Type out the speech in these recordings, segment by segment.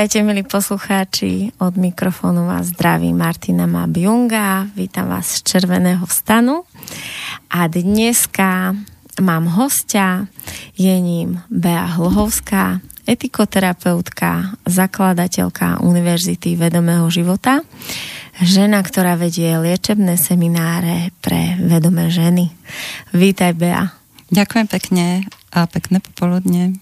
Vítajte, milí poslucháči. Od mikrofónu vás zdraví Martina Mabjunga. Vítam vás z Červeného stanu. A dneska mám hostia. Je ním Bea Hlhovská, etikoterapeutka, zakladateľka Univerzity vedomého života, žena, ktorá vedie liečebné semináre pre vedomé ženy. Vítaj, Bea. Ďakujem pekne a pekné popoludne.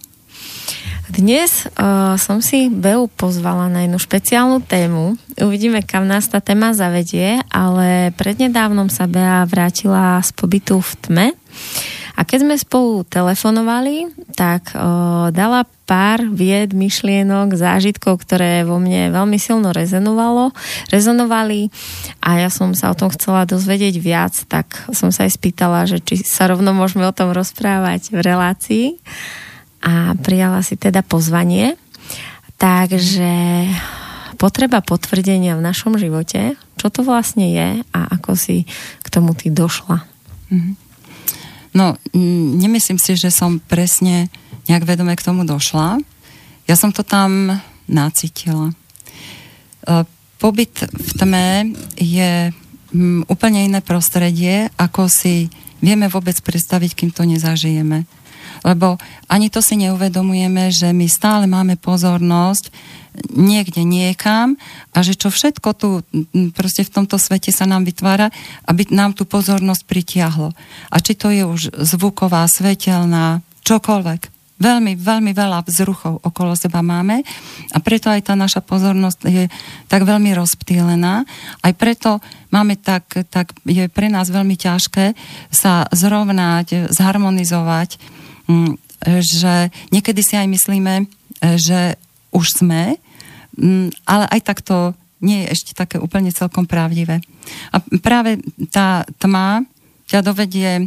Dnes uh, som si Beu pozvala na jednu špeciálnu tému. Uvidíme, kam nás tá téma zavedie, ale prednedávnom sa Bea vrátila z pobytu v tme. A keď sme spolu telefonovali, tak uh, dala pár vied, myšlienok, zážitkov, ktoré vo mne veľmi silno rezonovalo, rezonovali a ja som sa o tom chcela dozvedieť viac, tak som sa aj spýtala, že či sa rovno môžeme o tom rozprávať v relácii a prijala si teda pozvanie. Takže potreba potvrdenia v našom živote, čo to vlastne je a ako si k tomu ty došla? Mhm. No, nemyslím si, že som presne nejak vedome k tomu došla. Ja som to tam nacítila. E, pobyt v tme je úplne iné prostredie, ako si vieme vôbec predstaviť, kým to nezažijeme lebo ani to si neuvedomujeme, že my stále máme pozornosť niekde niekam a že čo všetko tu proste v tomto svete sa nám vytvára, aby nám tú pozornosť pritiahlo. A či to je už zvuková, svetelná, čokoľvek. Veľmi, veľmi veľa vzruchov okolo seba máme a preto aj tá naša pozornosť je tak veľmi rozptýlená. Aj preto máme tak, tak je pre nás veľmi ťažké sa zrovnať, zharmonizovať že niekedy si aj myslíme, že už sme, mm, ale aj tak to nie je ešte také úplne celkom pravdivé. A práve tá tma ťa dovedie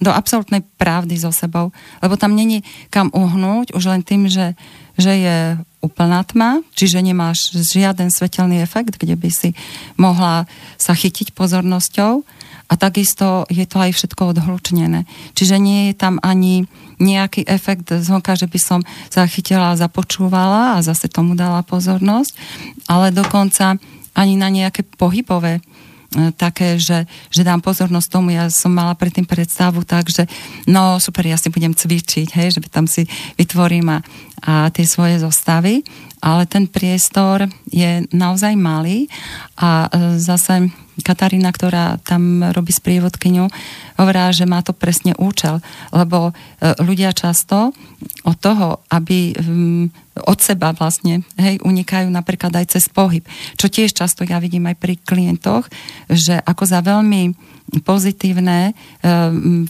do absolútnej pravdy so sebou, lebo tam není kam uhnúť už len tým, že, že je úplná tma, čiže nemáš žiaden svetelný efekt, kde by si mohla sa chytiť pozornosťou a takisto je to aj všetko odhlučnené. Čiže nie je tam ani nejaký efekt zvonka, že by som zachytila a započúvala a zase tomu dala pozornosť, ale dokonca ani na nejaké pohybové e, také, že, že dám pozornosť tomu, ja som mala predtým predstavu tak, že no super, ja si budem cvičiť, hej, že tam si vytvorím a, a tie svoje zostavy, ale ten priestor je naozaj malý a e, zase Katarína, ktorá tam robí sprievodkyňu, hovorá, že má to presne účel, lebo e, ľudia často od toho, aby mm, od seba vlastne, hej, unikajú napríklad aj cez pohyb. Čo tiež často ja vidím aj pri klientoch, že ako za veľmi pozitívne e,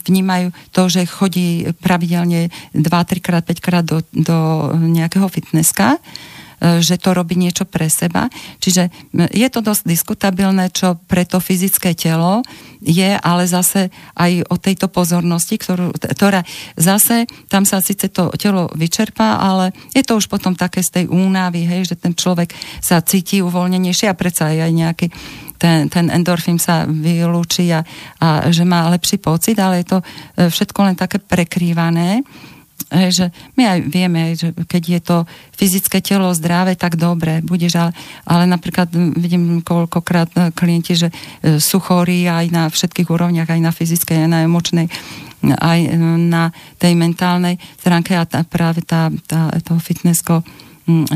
vnímajú to, že chodí pravidelne 2-3 krát, 5 krát do, do nejakého fitnesska, že to robí niečo pre seba. Čiže je to dosť diskutabilné, čo pre to fyzické telo je, ale zase aj o tejto pozornosti, ktorú, ktorá zase tam sa síce to telo vyčerpá, ale je to už potom také z tej únavy, hej, že ten človek sa cíti uvoľnenejšie a predsa aj nejaký ten, ten endorfín sa vylúči a, a že má lepší pocit, ale je to e, všetko len také prekrývané že my aj vieme, že keď je to fyzické telo zdravé, tak dobre, budeš, ale, ale napríklad vidím koľkokrát e, klienti, že e, sú chorí aj na všetkých úrovniach, aj na fyzickej, aj na emočnej, aj e, na tej mentálnej stránke a tá, práve tá, tá, to fitnessko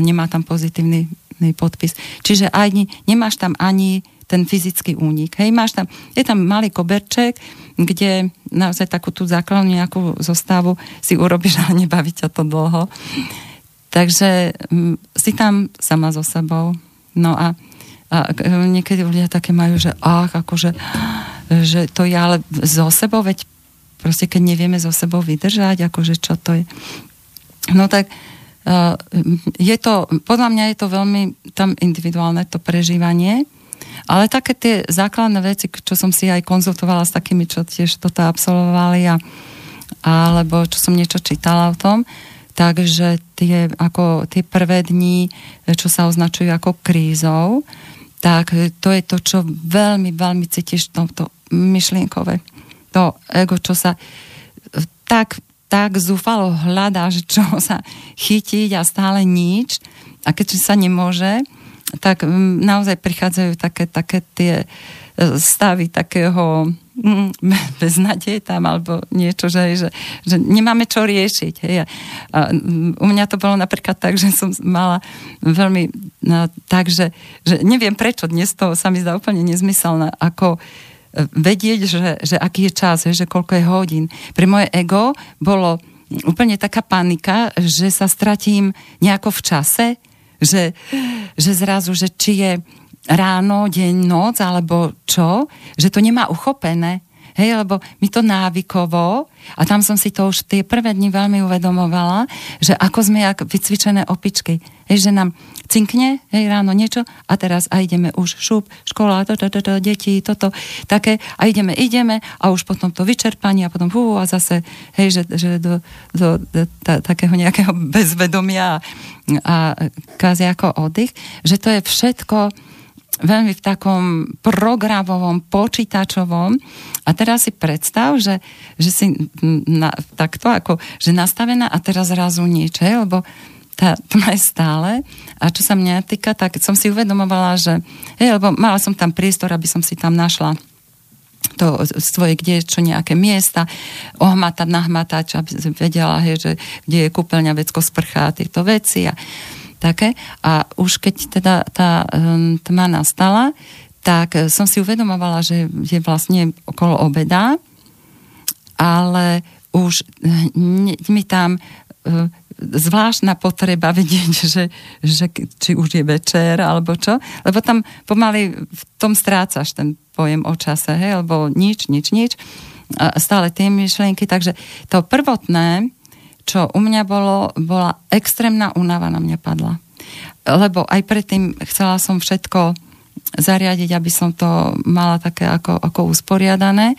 nemá tam pozitívny podpis. Čiže aj nemáš tam ani ten fyzický únik. Hej, máš tam, je tam malý koberček, kde naozaj takú tú základnú nejakú zostavu si urobíš, ale nebaví ťa to dlho. Takže m, mm, si tam sama so sebou. No a, a niekedy ľudia také majú, že ach, akože, že to je ale so sebou, veď proste keď nevieme so sebou vydržať, akože čo to je. No tak uh, je to, podľa mňa je to veľmi tam individuálne to prežívanie, Ale také tie základné veci, čo som si aj konzultovala s takými, čo tiež toto absolvovali a, alebo čo som niečo čítala o tom, takže tie, ako, tie prvé dni, čo sa označujú ako krízou, tak to je to, čo veľmi, veľmi cítiš to, to myšlienkové. To ego, čo sa tak, tak zúfalo hľadá, že čo sa chytiť a stále nič. A keď sa nemôže, tak naozaj prichádzajú také, také tie e, stavy takého beznadeje tam alebo niečo, že, že, že nemáme čo riešiť. Hej. A u mňa to bolo napríklad tak, že som mala veľmi no, tak, že, že neviem prečo dnes to sa mi zdá úplne nezmyselné, ako e, vedieť, že, že aký je čas, že koľko je hodín. Pre moje ego bolo úplne taká panika, že sa stratím nejako v čase, že, že zrazu, že či je ráno, deň, noc, alebo čo, že to nemá uchopené. Hej, lebo mi to návykovo, a tam som si to už tie prvé dni veľmi uvedomovala, že ako sme jak vycvičené opičky. Hej, že nám cinkne, hej, ráno niečo a teraz a ideme už šup, škola, to, to, to, deti, toto, také a ideme, ideme a už potom to vyčerpanie a potom hú, a zase, hej, že, že do, do, do ta, takého nejakého bezvedomia a, a kázi ako oddych, že to je všetko veľmi v takom programovom, počítačovom. A teraz si predstav, že, že si na, takto ako, že nastavená a teraz zrazu hej, lebo tá tma je stále. A čo sa mňa týka, tak som si uvedomovala, že, hej, lebo mala som tam priestor, aby som si tam našla to svoje, kde čo nejaké miesta, ohmatať, nahmatať, aby vedela, hej, že kde je kúpeľňa, vecko, sprcha a tieto veci. A, také. A už keď teda tá um, tma nastala, tak e, som si uvedomovala, že je vlastne okolo obeda, ale už e, mi tam uh, zvláštna potreba vedieť, že, že či už je večer alebo čo, lebo tam pomaly v tom strácaš ten pojem o čase, hej, lebo nič, nič, nič. A stále tie myšlienky, takže to prvotné, čo u mňa bolo, bola extrémna únava na mňa padla. Lebo aj predtým chcela som všetko zariadiť, aby som to mala také ako, ako usporiadané.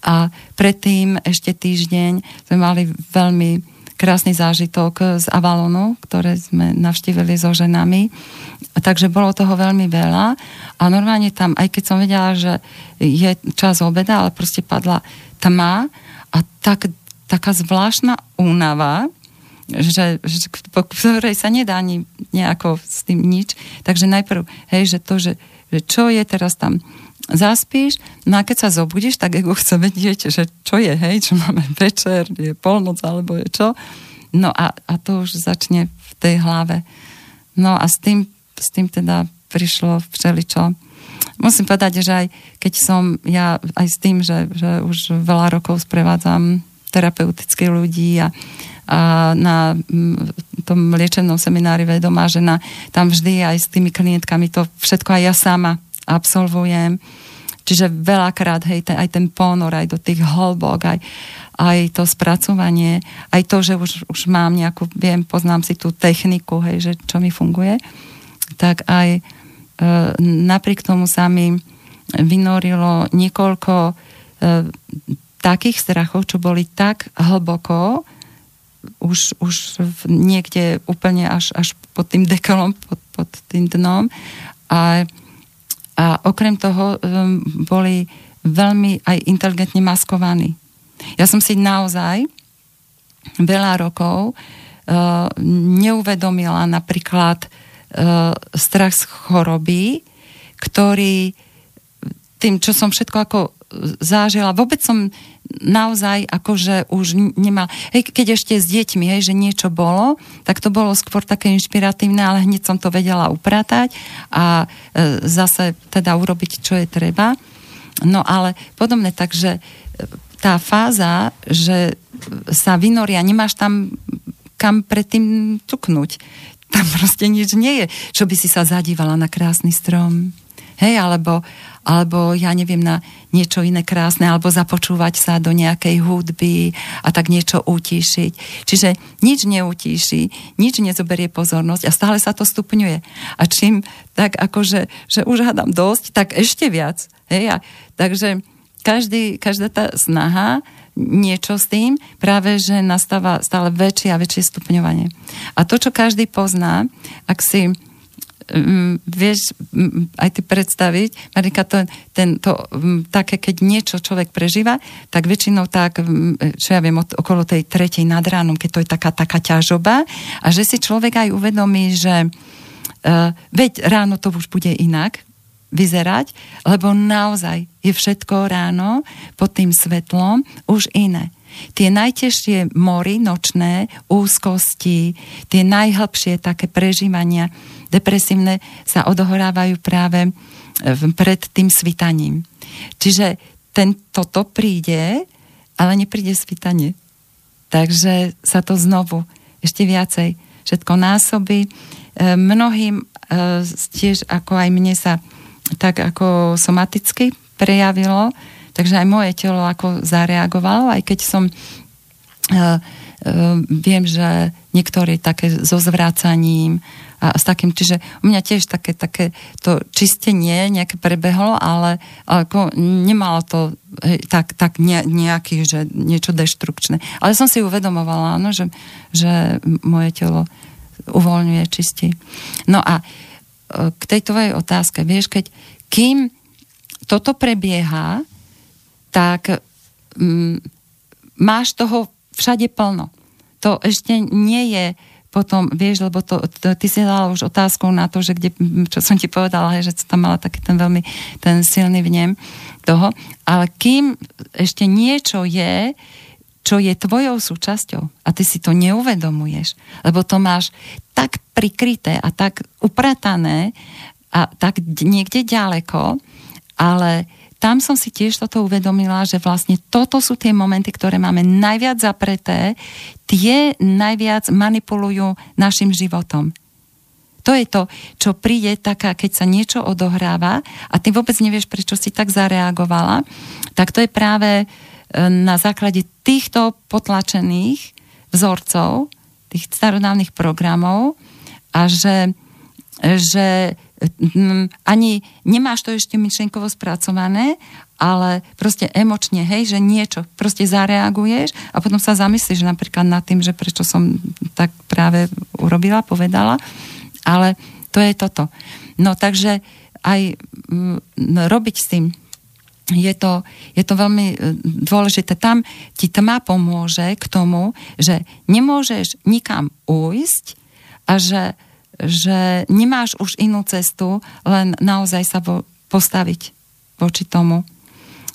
A predtým ešte týždeň sme mali veľmi krásny zážitok z Avalonu, ktoré sme navštívili so ženami. Takže bolo toho veľmi veľa. A normálne tam, aj keď som vedela, že je čas obeda, ale proste padla tma a tak taká zvláštna únava, že, že, po ktorej sa nedá ani nejako s tým nič. Takže najprv, hej, že to, že, že čo je teraz tam, zaspíš, no a keď sa zobudíš, tak ego chce vedieť, že čo je, hej, čo máme večer, je polnoc alebo je čo. No a, a to už začne v tej hlave. No a s tým, s tým teda prišlo všeličo. Musím povedať, že aj keď som ja aj s tým, že, že už veľa rokov sprevádzam terapeutických ľudí a, a na tom liečebnom seminári Vedomá žena, tam vždy aj s tými klientkami to všetko aj ja sama absolvujem. Čiže veľakrát, hej, ten, aj ten ponor, aj do tých hlbok, aj, aj to spracovanie, aj to, že už, už mám nejakú, viem, poznám si tú techniku, hej, že čo mi funguje, tak aj e, napriek tomu sa mi vynorilo niekoľko e, takých strachov, čo boli tak hlboko, už, už niekde úplne až, až pod tým dekolom, pod, pod tým dnom. A, a okrem toho um, boli veľmi aj inteligentne maskovaní. Ja som si naozaj veľa rokov uh, neuvedomila napríklad uh, strach z choroby, ktorý tým, čo som všetko ako zážila, vôbec som naozaj akože už nemal, hej, keď ešte s deťmi, hej, že niečo bolo, tak to bolo skôr také inšpiratívne, ale hneď som to vedela upratať a e, zase teda urobiť, čo je treba. No ale podobne, takže e, tá fáza, že sa vynoria, nemáš tam kam predtým tuknúť. Tam proste nič nie je. Čo by si sa zadívala na krásny strom, Hej, alebo, alebo ja neviem, na niečo iné krásne, alebo započúvať sa do nejakej hudby a tak niečo utíšiť. Čiže nič neutíši, nič nezoberie pozornosť a stále sa to stupňuje. A čím tak akože, že už hádam dosť, tak ešte viac. Hej, a, takže každý, každá tá snaha niečo s tým, práve že nastáva stále väčšie a väčšie stupňovanie. A to, čo každý pozná, ak si um, vieš um, aj ty predstaviť, Marika, to, ten, to um, také, keď niečo človek prežíva, tak väčšinou tak, um, čo ja viem, od, okolo tej tretej nad ránom, keď to je taká, taká ťažoba a že si človek aj uvedomí, že uh, veď ráno to už bude inak, vyzerať, lebo naozaj je všetko ráno pod tým svetlom už iné. Tie najtežšie mory nočné, úzkosti, tie najhlbšie také prežívania depresívne sa odohorávajú práve pred tým svitaním. Čiže ten, toto príde, ale nepríde svitanie. Takže sa to znovu ešte viacej všetko násobí. E, mnohým e, tiež ako aj mne sa tak ako somaticky prejavilo, takže aj moje telo ako zareagovalo, aj keď som uh, uh, viem, že niektorí také so zvrácaním a s takým, čiže u mňa tiež také, také to čistenie nejaké prebehlo, ale ako nemalo to tak, tak ne, nejaký, že niečo deštrukčné. Ale som si uvedomovala, áno, že, že moje telo uvoľňuje čistí. No a uh, k tej tvojej otázke, vieš, keď kým toto prebieha, tak mm, máš toho všade plno. To ešte nie je potom, vieš, lebo to, to, ty si dala už otázku na to, že kde, čo som ti povedala, že tam mala taký ten veľmi ten silný vnem toho, ale kým ešte niečo je, čo je tvojou súčasťou a ty si to neuvedomuješ, lebo to máš tak prikryté a tak upratané a tak niekde ďaleko, ale tam som si tiež toto uvedomila, že vlastne toto sú tie momenty, ktoré máme najviac zapreté, tie najviac manipulujú našim životom. To je to, čo príde taká, keď sa niečo odohráva a ty vôbec nevieš, prečo si tak zareagovala, tak to je práve na základe týchto potlačených vzorcov, tých starodávnych programov a že, že ani nemáš to ešte myšlienkovo spracované, ale proste emočne, hej, že niečo, proste zareaguješ a potom sa zamyslíš napríklad nad tým, že prečo som tak práve urobila, povedala, ale to je toto. No takže aj mm, robiť s tým je to, je to veľmi e, dôležité. Tam ti tma pomôže k tomu, že nemôžeš nikam ujsť a že, že nemáš už inú cestu, len naozaj sa vo, postaviť voči tomu.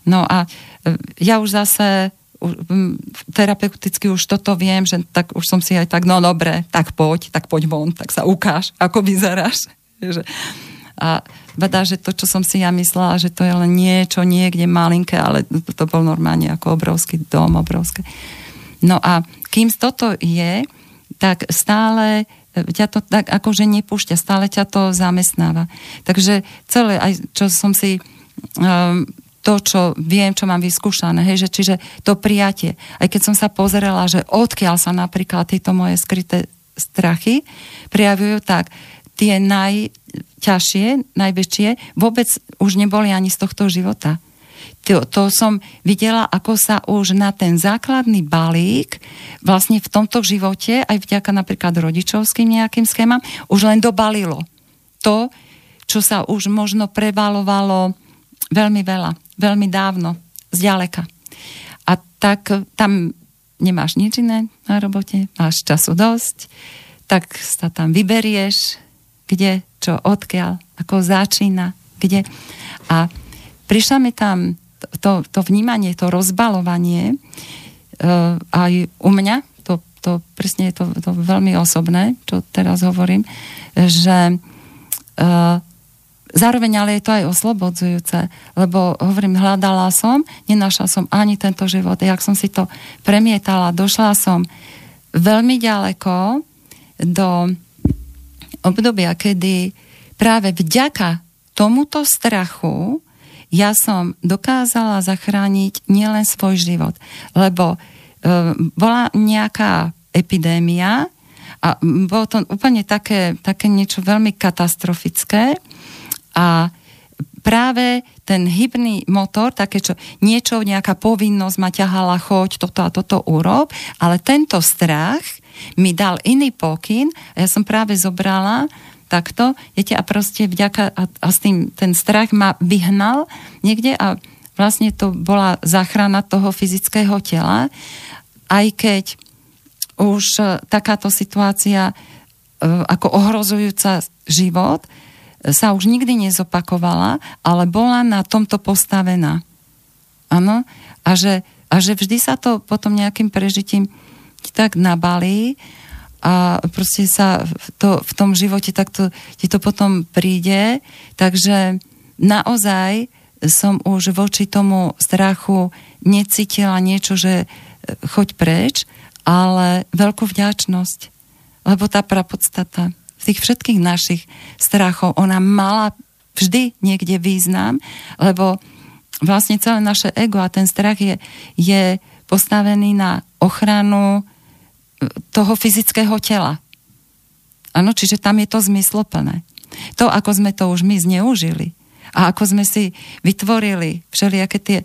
No a e, ja už zase terapeuticky už toto viem, že tak už som si aj tak, no dobre, tak poď, tak poď von, tak sa ukáž, ako vyzeráš. A Bada, že to, čo som si ja myslela, že to je len niečo niekde malinké, ale to, bol normálne ako obrovský dom, obrovské. No a kým toto je, tak stále ťa to tak akože nepúšťa, stále ťa to zamestnáva. Takže celé, aj čo som si um, to, čo viem, čo mám vyskúšané, hej, že čiže to prijatie. Aj keď som sa pozerala, že odkiaľ sa napríklad tieto moje skryté strachy prejavujú tak, tie najťažšie, najväčšie, vôbec už neboli ani z tohto života. To, to som videla, ako sa už na ten základný balík vlastne v tomto živote, aj vďaka napríklad rodičovským nejakým schémam, už len dobalilo. To, čo sa už možno prevalovalo veľmi veľa, veľmi dávno, zďaleka. A tak tam nemáš nič iné na robote, máš času dosť, tak sa tam vyberieš, kde, čo, odkiaľ, ako začína, kde. A prišla mi tam to, to vnímanie, to rozbalovanie uh, aj u mňa, to, to presne je to, to veľmi osobné, čo teraz hovorím, že uh, zároveň ale je to aj oslobodzujúce, lebo hovorím, hľadala som, nenašla som ani tento život. Jak som si to premietala, došla som veľmi ďaleko do obdobia, kedy práve vďaka tomuto strachu ja som dokázala zachrániť nielen svoj život, lebo e, bola nejaká epidémia a bolo to úplne také, také niečo veľmi katastrofické a práve ten hybný motor, také čo, niečo, nejaká povinnosť ma ťahala, choď, toto a toto urob, ale tento strach mi dal iný pokyn a ja som práve zobrala takto, viete, a proste vďaka, a, a s tým, ten strach ma vyhnal niekde a vlastne to bola záchrana toho fyzického tela, aj keď už e, takáto situácia e, ako ohrozujúca život sa už nikdy nezopakovala, ale bola na tomto postavená. Áno? A že, a že vždy sa to potom nejakým prežitím tak nabalí a proste sa to, v tom živote takto ti to potom príde. Takže naozaj som už voči tomu strachu necítila niečo, že e, choď preč, ale veľkú vďačnosť. Lebo tá prapodstata tých všetkých našich strachov, ona mala vždy niekde význam, lebo vlastne celé naše ego a ten strach je, je postavený na ochranu toho fyzického tela. Áno, čiže tam je to zmysloplné. To, ako sme to už my zneužili a ako sme si vytvorili všelijaké tie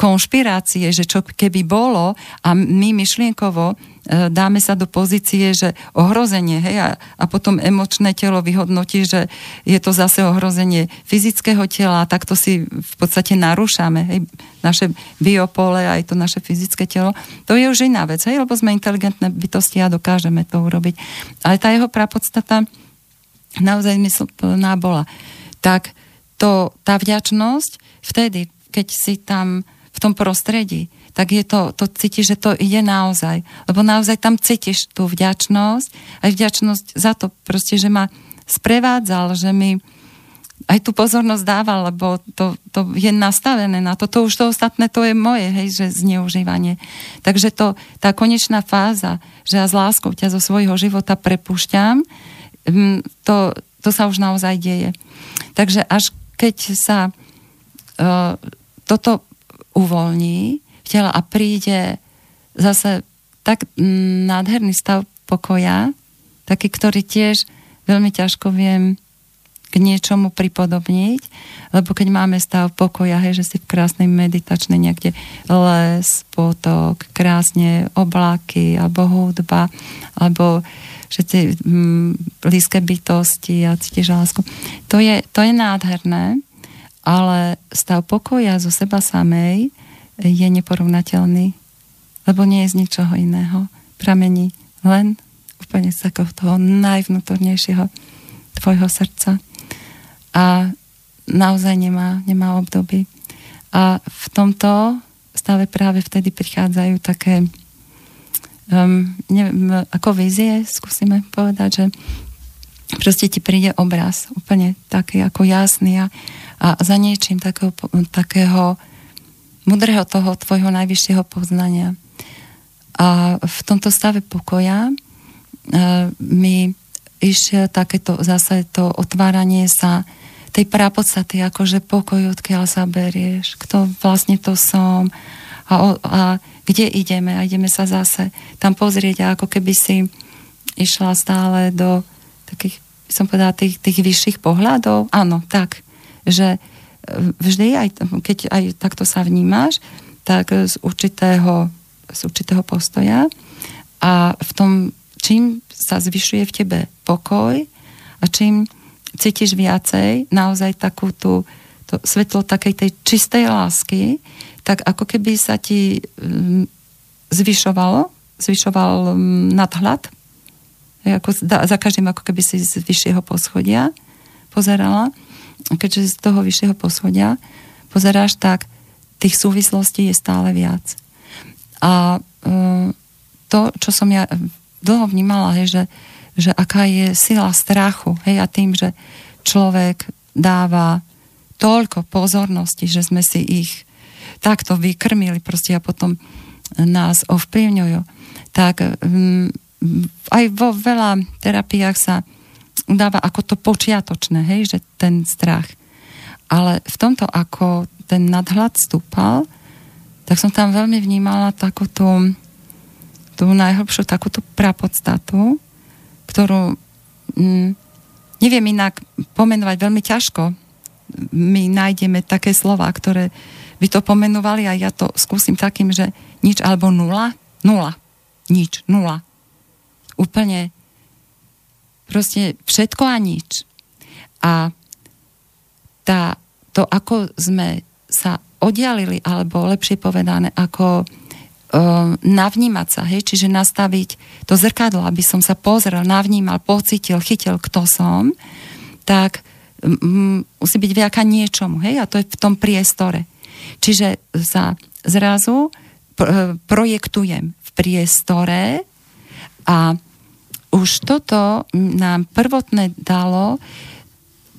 konšpirácie, že čo keby bolo a my myšlienkovo dáme sa do pozície, že ohrozenie, hej, a, a potom emočné telo vyhodnotí, že je to zase ohrozenie fyzického tela, tak to si v podstate narúšame, hej, naše biopole, aj to naše fyzické telo. To je už iná vec, hej, lebo sme inteligentné bytosti a dokážeme to urobiť. Ale tá jeho prapodstata naozaj zmyslná bola. Tak to, tá vďačnosť vtedy keď si tam v tom prostredí, tak je to, to cítiš, že to ide naozaj. Lebo naozaj tam cítiš tú vďačnosť, aj vďačnosť za to proste, že ma sprevádzal, že mi aj tú pozornosť dával, lebo to, to je nastavené na to. To už to ostatné, to je moje, hej, že zneužívanie. Takže to, tá konečná fáza, že ja s láskou ťa zo svojho života prepúšťam, mm, to, to sa už naozaj deje. Takže až keď sa uh, toto uvoľní tela a príde zase tak nádherný stav pokoja, taký, ktorý tiež veľmi ťažko viem k niečomu pripodobniť, lebo keď máme stav pokoja, hej, že si v krásnej meditačnej niekde les, potok, krásne oblaky, alebo hudba, alebo všetci mm, blízke bytosti a cítiš lásku. To je, to je nádherné, ale stav pokoja zo seba samej je neporovnateľný, lebo nie je z ničoho iného. Pramení len úplne z toho najvnútornejšieho tvojho srdca. A naozaj nemá, nemá obdoby. A v tomto stave práve vtedy prichádzajú také um, neviem, ako vízie, skúsime povedať, že proste ti príde obraz úplne taký ako jasný a a za niečím takého, takého mudrého toho tvojho najvyššieho poznania. A v tomto stave pokoja e, mi išiel takéto zase to otváranie sa tej prapodstaty, akože pokoj, odkiaľ sa berieš, kto vlastne to som a, a kde ideme a ideme sa zase tam pozrieť a ako keby si išla stále do takých, som povedala, tých, tých vyšších pohľadov. Áno, tak že vždy, aj, keď aj takto sa vnímaš, tak z určitého, z určitého postoja a v tom, čím sa zvyšuje v tebe pokoj a čím cítiš viacej naozaj takú tú, to svetlo takej tej čistej lásky, tak ako keby sa ti um, zvyšovalo, zvyšoval um, nadhľad, ako, za každým ako keby si z vyššieho poschodia pozerala keďže z toho vyššieho poschodia pozeráš, tak tých súvislostí je stále viac. A e, to, čo som ja dlho vnímala, je, že, že aká je sila strachu, hej, a tým, že človek dáva toľko pozornosti, že sme si ich takto vykrmili proste a potom nás ovplyvňujú, tak um, aj vo veľa terapiách sa udáva ako to počiatočné, hej, že ten strach. ale v tomto, ako ten nadhľad stúpal, tak som tam veľmi vnímala takú tú, tú najhlbšiu takúto prapodstatu, ktorú mm, neviem inak pomenovať veľmi ťažko. My nájdeme také slova, ktoré by to pomenovali a ja to skúsim takým, že nič alebo nula, nula, nič, nula. Úplne proste všetko a nič. A tá, to, ako sme sa oddialili, alebo lepšie povedané, ako um, navnímať sa, hej, čiže nastaviť to zrkadlo, aby som sa pozrel, navnímal, pocitil, chytil, kto som, tak um, musí byť vďaka niečomu, hej, a to je v tom priestore. Čiže sa zrazu pr- projektujem v priestore a už toto nám prvotné dalo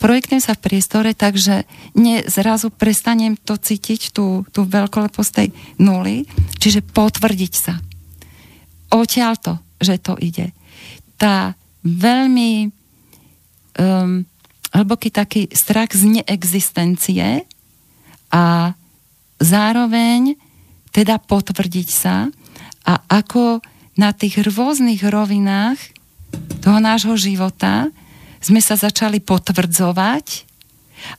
projektujem sa v priestore, takže ne, zrazu prestanem to cítiť, tú, tú veľkoleposť tej nuly, čiže potvrdiť sa. Odtiaľ to, že to ide. Tá veľmi um, hlboký taký strach z neexistencie a zároveň teda potvrdiť sa a ako na tých rôznych rovinách toho nášho života sme sa začali potvrdzovať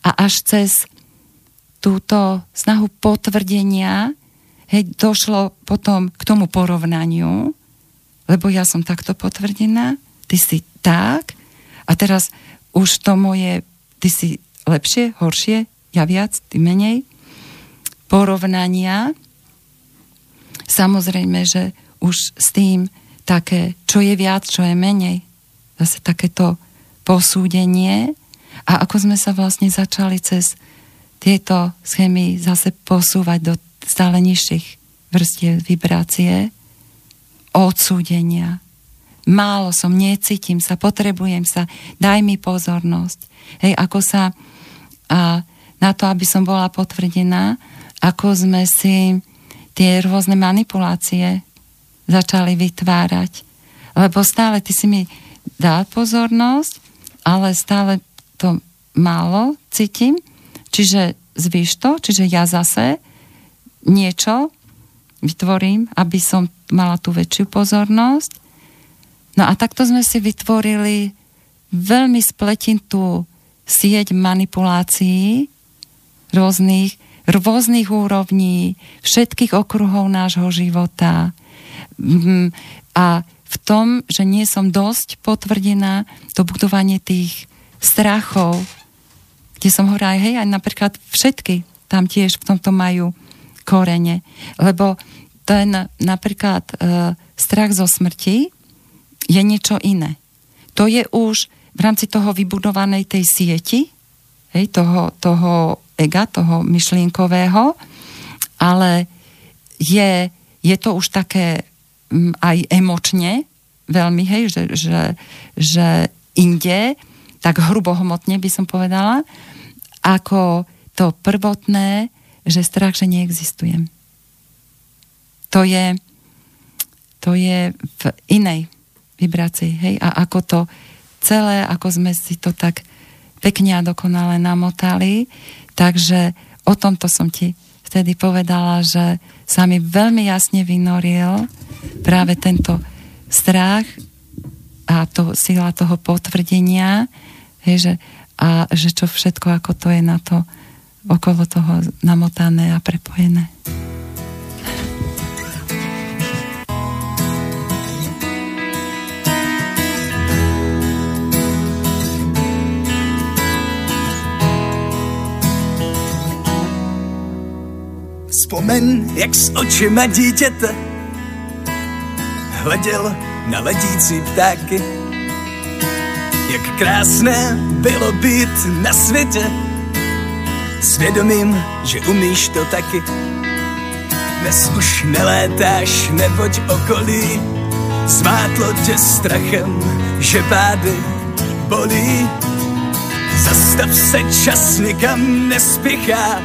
a až cez túto snahu potvrdenia hej, došlo potom k tomu porovnaniu, lebo ja som takto potvrdená, ty si tak a teraz už to moje, ty si lepšie, horšie, ja viac, ty menej. Porovnania, samozrejme, že už s tým také, čo je viac, čo je menej. Zase takéto posúdenie a ako sme sa vlastne začali cez tieto schémy zase posúvať do stále nižších vrstiev vibrácie, odsúdenia. Málo som, necítim sa, potrebujem sa, daj mi pozornosť. Hej, ako sa a na to, aby som bola potvrdená, ako sme si tie rôzne manipulácie začali vytvárať. Lebo stále ty si mi dá pozornosť ale stále to málo cítim, čiže zvíš to, čiže ja zase niečo vytvorím, aby som mala tú väčšiu pozornosť. No a takto sme si vytvorili veľmi spletintú sieť manipulácií rôznych, rôznych úrovní, všetkých okruhov nášho života. Mm, a v tom, že nie som dosť potvrdená to budovanie tých strachov, kde som hovorila, hej, aj napríklad všetky tam tiež v tomto majú korene. Lebo ten napríklad e, strach zo smrti je niečo iné. To je už v rámci toho vybudovanej tej sieti, hej, toho, toho ega, toho myšlienkového, ale je, je to už také aj emočne veľmi, hej, že, že, že inde, tak hrubohmotne by som povedala, ako to prvotné, že strach, že neexistujem. To je, to je v inej vibrácii, hej, a ako to celé, ako sme si to tak pekne a dokonale namotali, takže o tomto som ti vtedy povedala, že sa mi veľmi jasne vynoril práve tento strach a to sila toho potvrdenia, hej, že, a že čo všetko, ako to je na to okolo toho namotané a prepojené. Vzpomeň, jak s očima dítěte hleděl na ledící ptáky. Jak krásné bylo být na světě, svědomím, že umíš to taky. Dnes už nelétáš, neboť okolí zvátlo tě strachem, že pády bolí. Zastav se, čas nikam nespěchá,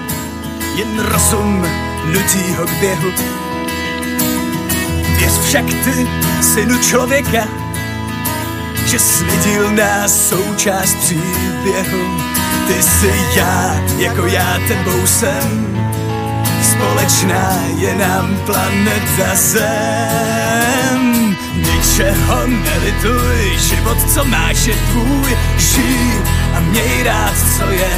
jen rozum nutí ho k běhu. Věř však ty, synu člověka, že jsi nedílná součást příběhu. Ty jsi já, jako já tebou jsem, společná je nám planeta Zem. Ničeho nelituj, život, co máš, je tvůj, žij a měj rád, co je.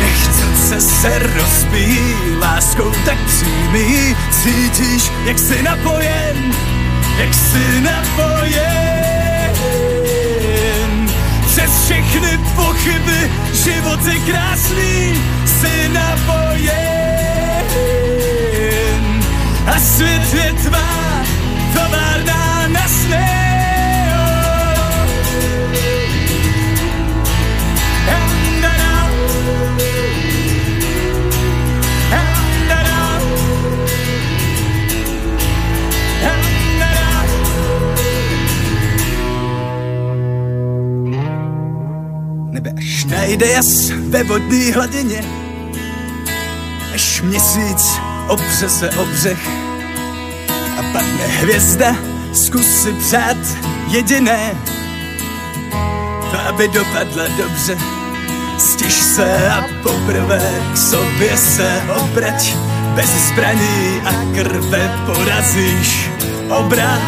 Nech srdce se rozbíjí, láskou tak přijmi, cítíš, jak jsi napojen, jak jsi napojen. Přes všechny pochyby, život je krásný, jsi napojen. A svět je tvá, továrna na sny. Až najde jas ve vodní hladině, až měsíc obře se obřech a padne hvězda, zkus si přát jediné, to aby dopadla dobře. Stiž se a poprvé k sobě se obrať, bez zbraní a krve porazíš obrat.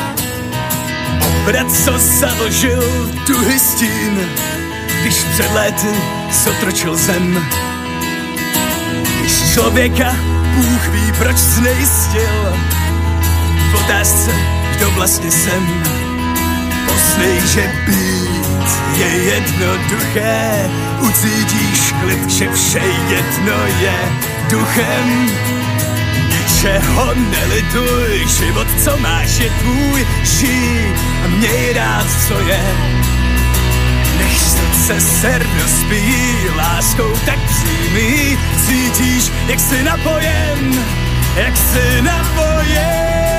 Obrat, co založil tu hystín, když před léty sotročil zem. Když člověka Bůh ví, proč znejistil, v otázce, kdo vlastně jsem. Poznej, že být je jednoduché, ucítíš klid, že vše jedno je duchem. Ničeho nelituj, život, co máš, je tvůj, žij a měj rád, co je. Se rozbíjí láskou, tak přijmi, cítíš, jak jsi napojen, jak jsi napojen.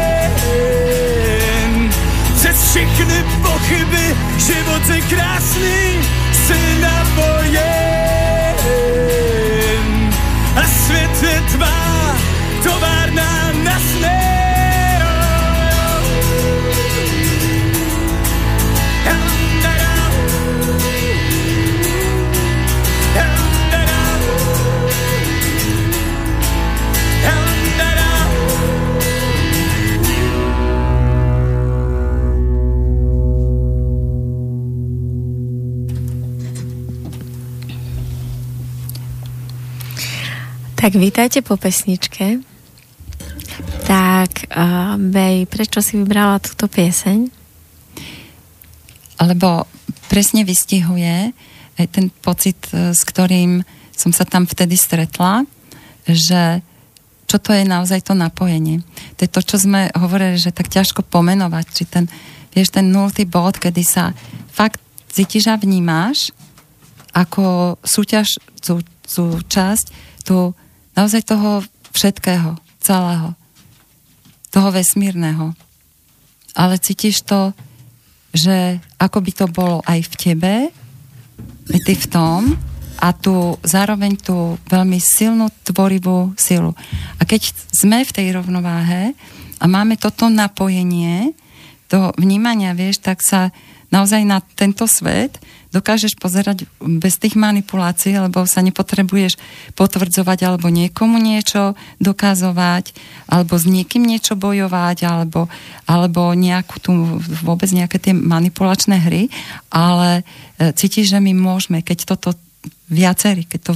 Přes všechny pochyby, život je krásný, jsi napojen. A svět je tvá, továrna na sny. Tak vítajte po pesničke. Tak, uh, Bej, prečo si vybrala túto pieseň? Lebo presne vystihuje aj ten pocit, e, s ktorým som sa tam vtedy stretla, že čo to je naozaj to napojenie. To je to, čo sme hovorili, že tak ťažko pomenovať, či ten, vieš, ten nultý bod, kedy sa fakt cítiš a vnímáš ako súťaž, sú, súčasť tú naozaj toho všetkého, celého. Toho vesmírneho. Ale cítiš to, že ako by to bolo aj v tebe, ty v tom, a tu zároveň tú veľmi silnú tvorivú silu. A keď sme v tej rovnováhe a máme toto napojenie do vnímania, vieš, tak sa naozaj na tento svet dokážeš pozerať bez tých manipulácií, lebo sa nepotrebuješ potvrdzovať alebo niekomu niečo dokazovať, alebo s niekým niečo bojovať, alebo, alebo nejakú tu, vôbec nejaké tie manipulačné hry, ale e, cítiš, že my môžeme, keď toto viacerí, keď to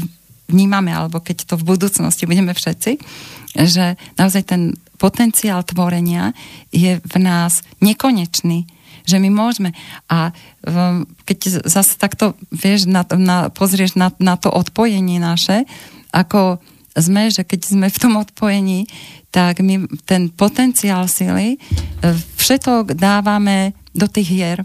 vnímame, alebo keď to v budúcnosti budeme všetci, že naozaj ten potenciál tvorenia je v nás nekonečný že my môžeme. A keď zase takto, vieš, na, na, pozrieš na, na to odpojenie naše, ako sme, že keď sme v tom odpojení, tak my ten potenciál sily e, všetok dávame do tých hier,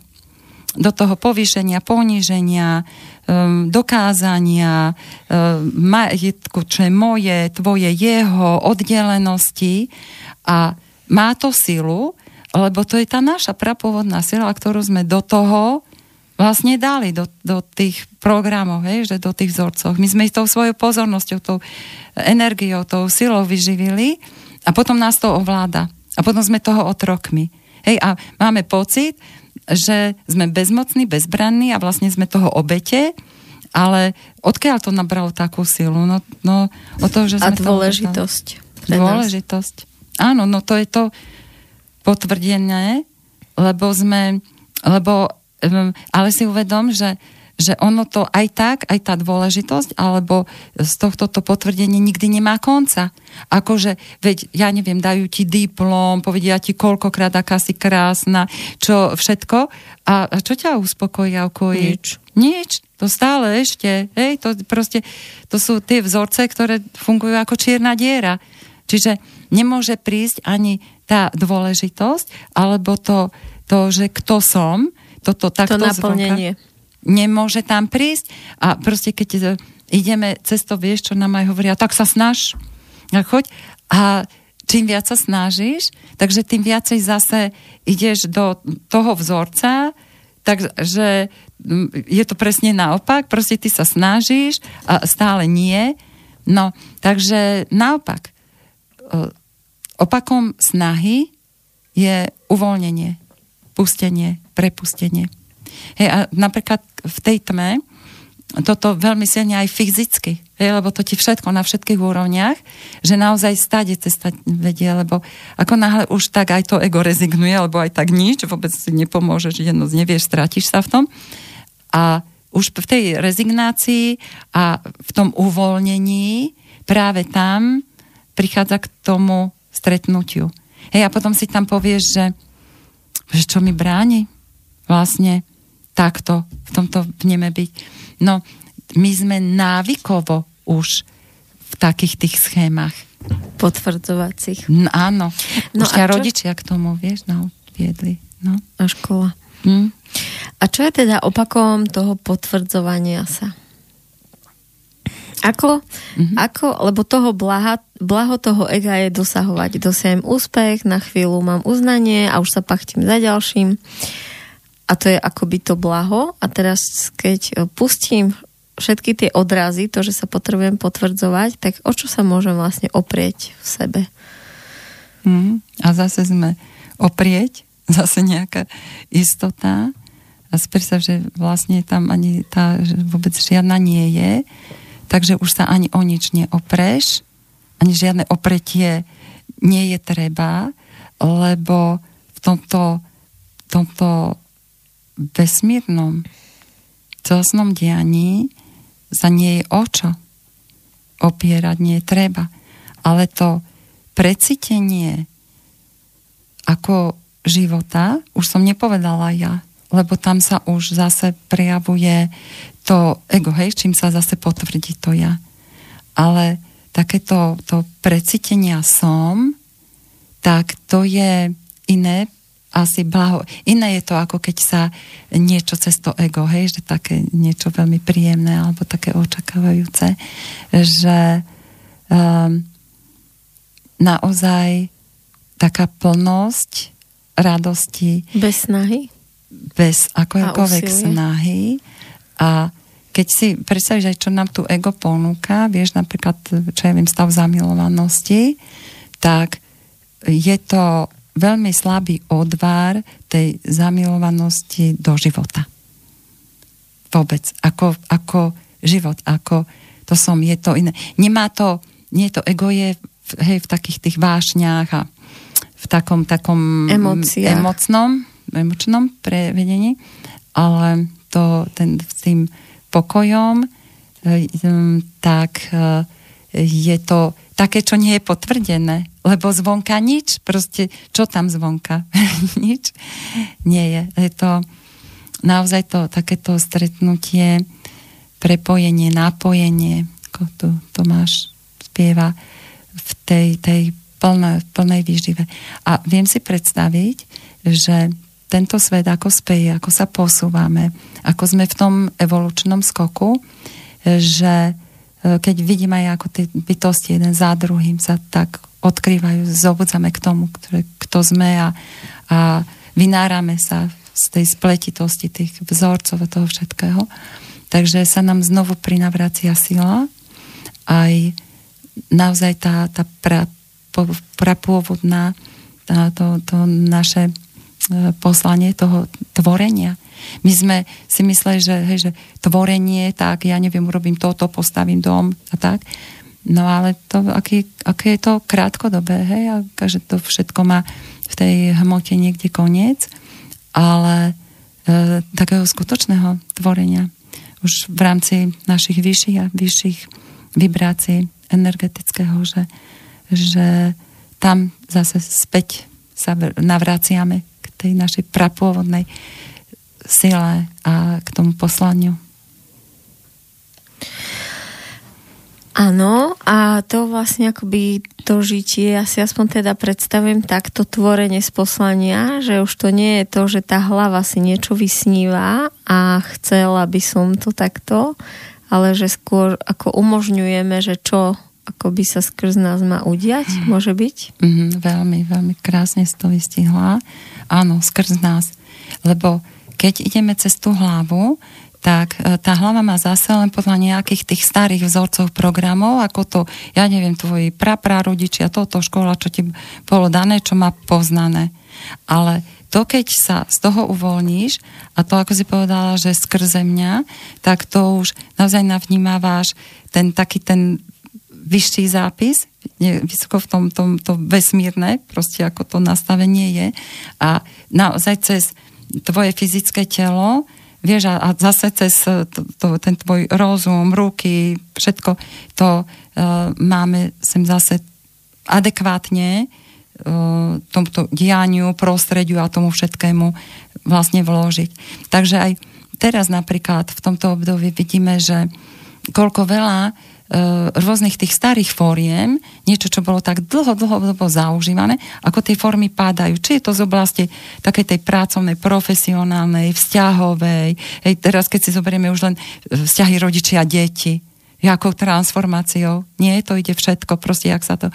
do toho povýšenia, poníženia, um, dokázania, um, majetku, čo je moje, tvoje, jeho, oddelenosti a má to silu, lebo to je tá naša prapôvodná sila, ktorú sme do toho vlastne dali, do, do tých programov, hej, že do tých vzorcov. My sme ich tou svojou pozornosťou, tou energiou, tou silou vyživili a potom nás to ovláda. A potom sme toho otrokmi. Hej, a máme pocit, že sme bezmocní, bezbranní a vlastne sme toho obete, ale odkiaľ to nabralo takú silu? No, no o to, že sme a dôležitosť. To, dôležitosť. Áno, no to je to potvrdené, lebo sme, lebo, ale si uvedom, že že ono to aj tak, aj tá dôležitosť, alebo z tohto to potvrdenie nikdy nemá konca. Akože, veď, ja neviem, dajú ti diplom, povedia ti koľkokrát, aká si krásna, čo všetko. A, a čo ťa uspokojí a ukojí? Nič. Nič. To stále ešte. Hej, to proste, to sú tie vzorce, ktoré fungujú ako čierna diera. Čiže nemôže prísť ani tá dôležitosť, alebo to, to že kto som, toto takto to naplnenie. Zvonka, nemôže tam prísť a proste keď e, ideme cez to, vieš, čo nám aj hovoria, tak sa snaž, a choď a čím viac sa snažíš, takže tým viacej zase ideš do toho vzorca, takže je to presne naopak, proste ty sa snažíš a stále nie. No, takže naopak, e, opakom snahy je uvoľnenie, pustenie, prepustenie. Hej, a napríklad v tej tme toto veľmi silne aj fyzicky, hej, lebo to ti všetko na všetkých úrovniach, že naozaj stade cesta vedie, lebo ako náhle už tak aj to ego rezignuje, alebo aj tak nič, vôbec si nepomôže, že jedno nevieš, strátiš sa v tom. A už v tej rezignácii a v tom uvoľnení práve tam prichádza k tomu stretnutiu. Hej, a potom si tam povieš, že, že čo mi bráni vlastne takto v tomto vneme byť. No, my sme návykovo už v takých tých schémach. Potvrdzovacích. No, áno. No už ťa čo? rodičia k tomu, vieš, no, viedli. No. A škola. Hm? A čo je teda opakom toho potvrdzovania sa? Ako, mm-hmm. ako lebo toho blaha, blaho toho ega je dosahovať. Dosiahnem úspech, na chvíľu mám uznanie a už sa pachtím za ďalším. A to je akoby to blaho. A teraz, keď e, pustím všetky tie odrazy, to, že sa potrebujem potvrdzovať, tak o čo sa môžem vlastne oprieť v sebe? Mm, a zase sme oprieť, zase nejaká istota. A predstav, že vlastne tam ani tá vôbec žiadna nie je, takže už sa ani o nič neopreš, ani žiadne opretie nie je treba, lebo v tomto, tomto vesmírnom celosnom dianí sa nie je o čo opierať, nie je treba. Ale to precítenie ako života, už som nepovedala ja, lebo tam sa už zase prejavuje to ego, hej, čím sa zase potvrdí to ja. Ale takéto to precítenia som, tak to je iné asi blaho. Iné je to, ako keď sa niečo cez to ego, hej, že také niečo veľmi príjemné alebo také očakávajúce, že um, naozaj taká plnosť radosti. Bez snahy? Bez akojakoľvek snahy. A keď si predstavíš aj, čo nám tu ego ponúka, vieš napríklad, čo ja viem, stav zamilovanosti, tak je to veľmi slabý odvár tej zamilovanosti do života. Vôbec. Ako, ako život, ako to som, je to iné. Nemá to, nie to ego je v, hej, v takých tých vášňach a v takom, takom Emóciách. emocnom, emočnom prevedení, ale to, ten, s tým pokojom, e, tak e, je to také, čo nie je potvrdené, lebo zvonka nič, proste čo tam zvonka? nič nie je. Je to naozaj to takéto stretnutie, prepojenie, napojenie, ako tu Tomáš spieva v tej, tej plnej, plnej výžive. A viem si predstaviť, že tento svet ako speje, ako sa posúvame, ako sme v tom evolučnom skoku, že E, keď vidím aj ako tie bytosti jeden za druhým sa tak odkrývajú, zobudzame k tomu, ktoré, kto sme a, a vynárame sa z tej spletitosti tých vzorcov a toho všetkého. Takže sa nám znovu prinavracia sila aj naozaj tá, tá pra, po, prapôvodná tá, to, to naše poslanie toho tvorenia. My sme si mysleli, že, hej, že tvorenie, tak ja neviem, urobím toto, postavím dom a tak. No ale to, aký, aké je to krátkodobé, hej, a že to všetko má v tej hmote niekde koniec, ale e, takého skutočného tvorenia už v rámci našich vyšších a vyšších vibrácií energetického, že, že tam zase späť sa navraciame k tej našej prapôvodnej sile a k tomu poslaniu. Áno, a to vlastne akoby to žitie, ja si aspoň teda predstavujem takto tvorenie z poslania, že už to nie je to, že tá hlava si niečo vysníva a chcela by som to takto, ale že skôr ako umožňujeme, že čo ako by sa skrz nás má udiať, mm. môže byť? Mm, veľmi, veľmi krásne si to vystihla. Áno, skrz nás. Lebo keď ideme cez tú hlavu, tak e, tá hlava má zase len podľa nejakých tých starých vzorcov programov, ako to, ja neviem, tvoji rodičia, toto škola, čo ti bolo dané, čo má poznané. Ale to, keď sa z toho uvoľníš, a to, ako si povedala, že skrze mňa, tak to už naozaj navnímáváš ten taký ten vyšší zápis, vysoko v tom, tom to vesmírne, proste ako to nastavenie je. A naozaj cez tvoje fyzické telo, vieš, a, a zase cez to, to, ten tvoj rozum, ruky, všetko to uh, máme sem zase adekvátne uh, tomuto dianiu, prostrediu a tomu všetkému vlastne vložiť. Takže aj teraz napríklad v tomto období vidíme, že koľko veľa E, rôznych tých starých fóriem, niečo, čo bolo tak dlho, dlho, dlho zaužívané, ako tie formy pádajú. Či je to z oblasti takej tej pracovnej, profesionálnej, vzťahovej. Hej, teraz, keď si zoberieme už len vzťahy rodičia a deti, jakou transformáciou. Nie, to ide všetko, proste, jak sa to,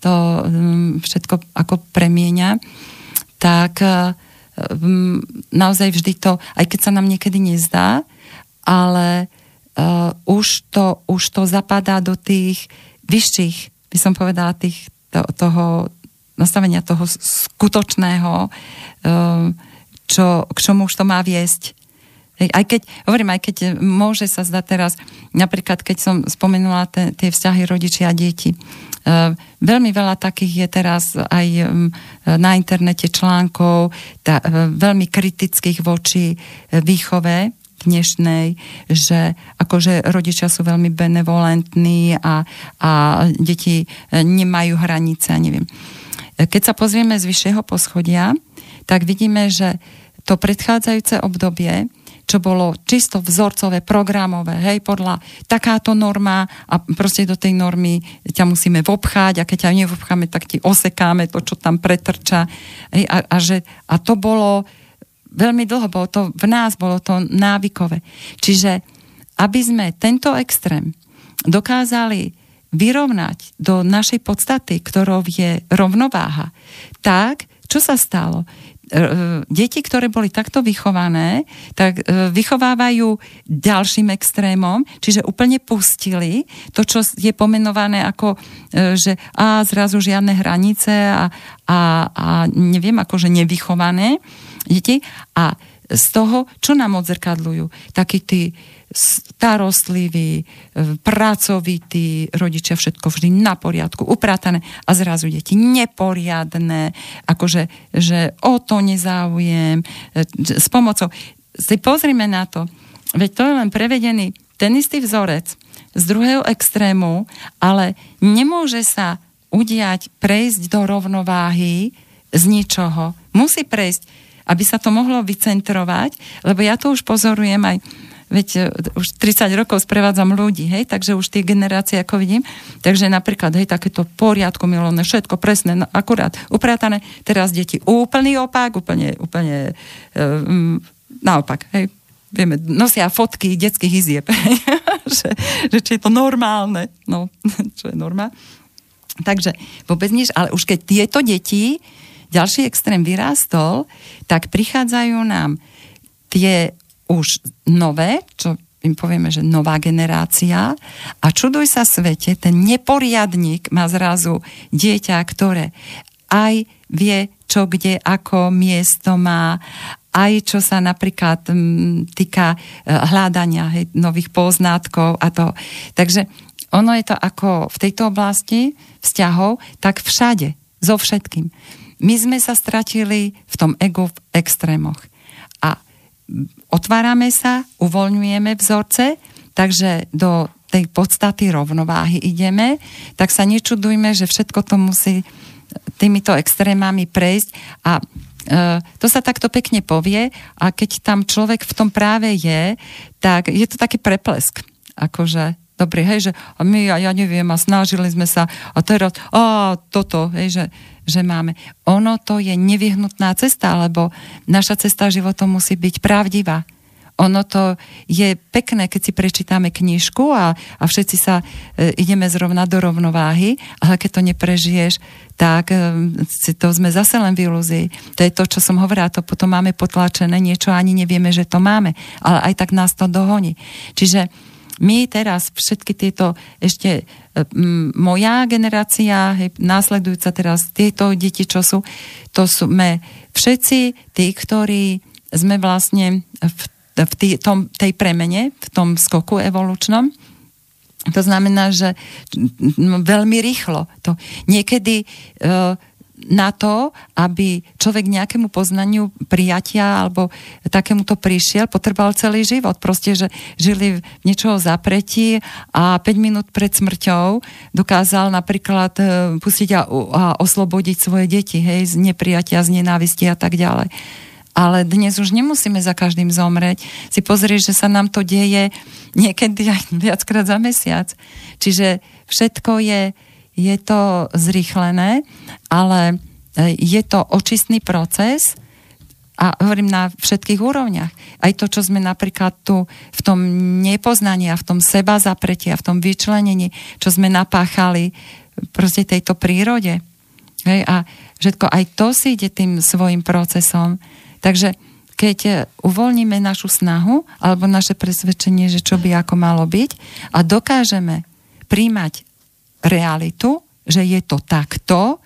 to um, všetko ako premieňa. Tak um, naozaj vždy to, aj keď sa nám niekedy nezdá, ale uh, už, to, už to zapadá do tých vyšších, by som povedala, tých, to, toho nastavenia toho skutočného, uh, čo, k čomu už to má viesť. Aj keď, hovorím, aj keď môže sa zdať teraz, napríklad keď som spomenula te, tie vzťahy rodičia a deti, uh, veľmi veľa takých je teraz aj um, na internete článkov, tá, veľmi kritických voči výchove dnešnej, že akože rodičia sú veľmi benevolentní a, a deti e, nemajú hranice, neviem. Keď sa pozrieme z vyššieho poschodia, tak vidíme, že to predchádzajúce obdobie, čo bolo čisto vzorcové, programové, hej, podľa takáto norma a proste do tej normy ťa musíme vobchať a keď ťa nevobcháme, tak ti osekáme to, čo tam pretrča. Hej, a, a, že, a to bolo veľmi dlho, bolo to v nás, bolo to návykové. Čiže aby sme tento extrém dokázali vyrovnať do našej podstaty, ktorou je rovnováha, tak čo sa stalo? E, deti, ktoré boli takto vychované, tak e, vychovávajú ďalším extrémom, čiže úplne pustili to, čo je pomenované ako, e, že a zrazu žiadne hranice a, a, a neviem, akože nevychované deti a z toho, čo nám odzrkadľujú? Takí tí starostliví, pracovití rodičia, všetko vždy na poriadku, upratané a zrazu deti neporiadne, akože že o to nezáujem, s pomocou. Si pozrime na to, veď to je len prevedený ten istý vzorec z druhého extrému, ale nemôže sa udiať, prejsť do rovnováhy z ničoho. Musí prejsť aby sa to mohlo vycentrovať, lebo ja to už pozorujem aj veď e, už 30 rokov sprevádzam ľudí, hej, takže už tie generácie, ako vidím, takže napríklad, hej, takéto poriadku milovné, všetko presné, no, akurát upratané, teraz deti úplný opak, úplne, úplne um, naopak, hej, vieme, nosia fotky detských izieb, že, že či je to normálne, no, čo je normálne. Takže vôbec nič, ale už keď tieto deti ďalší extrém vyrástol, tak prichádzajú nám tie už nové, čo im povieme, že nová generácia a čuduj sa svete, ten neporiadník má zrazu dieťa, ktoré aj vie, čo kde, ako miesto má, aj čo sa napríklad m, týka e, hľadania hej, nových poznátkov a to. Takže ono je to ako v tejto oblasti vzťahov, tak všade, so všetkým. My sme sa stratili v tom ego v extrémoch. A otvárame sa, uvoľňujeme vzorce, takže do tej podstaty rovnováhy ideme, tak sa nečudujme, že všetko to musí týmito extrémami prejsť a e, to sa takto pekne povie a keď tam človek v tom práve je, tak je to taký preplesk. Akože, dobrý, hej, že a my, ja, ja neviem, a snažili sme sa a teraz, a toto, hej, že, že máme. Ono to je nevyhnutná cesta, lebo naša cesta životom musí byť pravdivá. Ono to je pekné, keď si prečítame knižku a, a všetci sa e, ideme zrovna do rovnováhy, ale keď to neprežiješ, tak e, to sme zase len v ilúzii. To je to, čo som hovorila, to potom máme potlačené, niečo ani nevieme, že to máme, ale aj tak nás to dohoní. Čiže my teraz všetky tieto ešte m, moja generácia, hej, následujúca teraz tieto deti, čo sú, to sme všetci tí, ktorí sme vlastne v v tý, tom, tej premene, v tom skoku evolučnom. To znamená, že veľmi rýchlo. To niekedy e, na to, aby človek nejakému poznaniu prijatia alebo takémuto prišiel, potreboval celý život. Proste, že žili v niečoho zapretí a 5 minút pred smrťou dokázal napríklad e, pustiť a, a oslobodiť svoje deti, hej, z neprijatia, z nenávisti a tak ďalej ale dnes už nemusíme za každým zomrieť. Si pozrieť, že sa nám to deje niekedy aj viackrát za mesiac. Čiže všetko je, je to zrýchlené, ale e, je to očistný proces a hovorím na všetkých úrovniach. Aj to, čo sme napríklad tu v tom nepoznaní a v tom seba zapretí a v tom vyčlenení, čo sme napáchali proste tejto prírode. Hej, a všetko, aj to si ide tým svojim procesom. Takže keď e, uvoľníme našu snahu alebo naše presvedčenie, že čo by ako malo byť a dokážeme príjmať realitu, že je to takto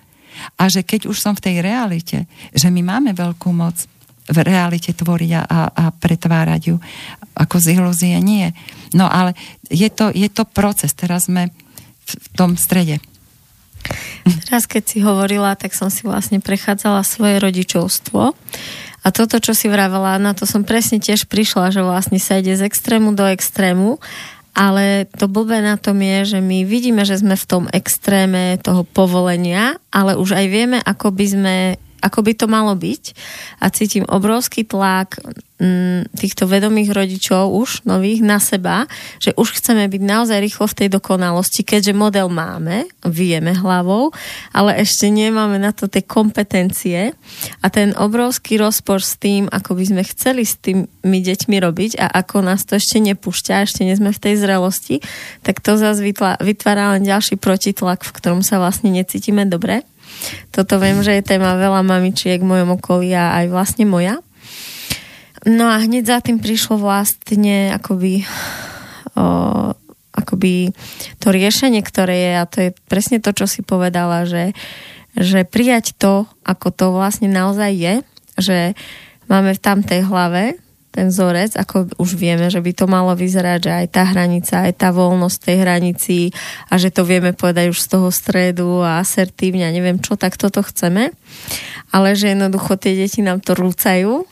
a že keď už som v tej realite, že my máme veľkú moc v realite tvoriť a, a pretvárať ju ako z ilúzie nie. No ale je to, je to proces, teraz sme v tom strede. Teraz keď si hovorila, tak som si vlastne prechádzala svoje rodičovstvo a toto, čo si vravela, na to som presne tiež prišla, že vlastne sa ide z extrému do extrému, ale to blbé na tom je, že my vidíme, že sme v tom extréme toho povolenia, ale už aj vieme, ako by sme ako by to malo byť a cítim obrovský tlak mm, týchto vedomých rodičov už nových na seba, že už chceme byť naozaj rýchlo v tej dokonalosti, keďže model máme, vieme hlavou, ale ešte nemáme na to tie kompetencie a ten obrovský rozpor s tým, ako by sme chceli s tými deťmi robiť a ako nás to ešte nepúšťa, ešte nie sme v tej zrelosti, tak to zase vytvára len ďalší protitlak, v ktorom sa vlastne necítime dobre. Toto viem, že je téma veľa mamičiek v mojom okolí a aj vlastne moja. No a hneď za tým prišlo vlastne akoby o, akoby to riešenie, ktoré je a to je presne to, čo si povedala, že, že prijať to, ako to vlastne naozaj je, že máme v tamtej hlave ten vzorec, ako už vieme, že by to malo vyzerať, že aj tá hranica, aj tá voľnosť tej hranici a že to vieme povedať už z toho stredu a asertívne a neviem čo, tak toto chceme. Ale že jednoducho tie deti nám to rúcajú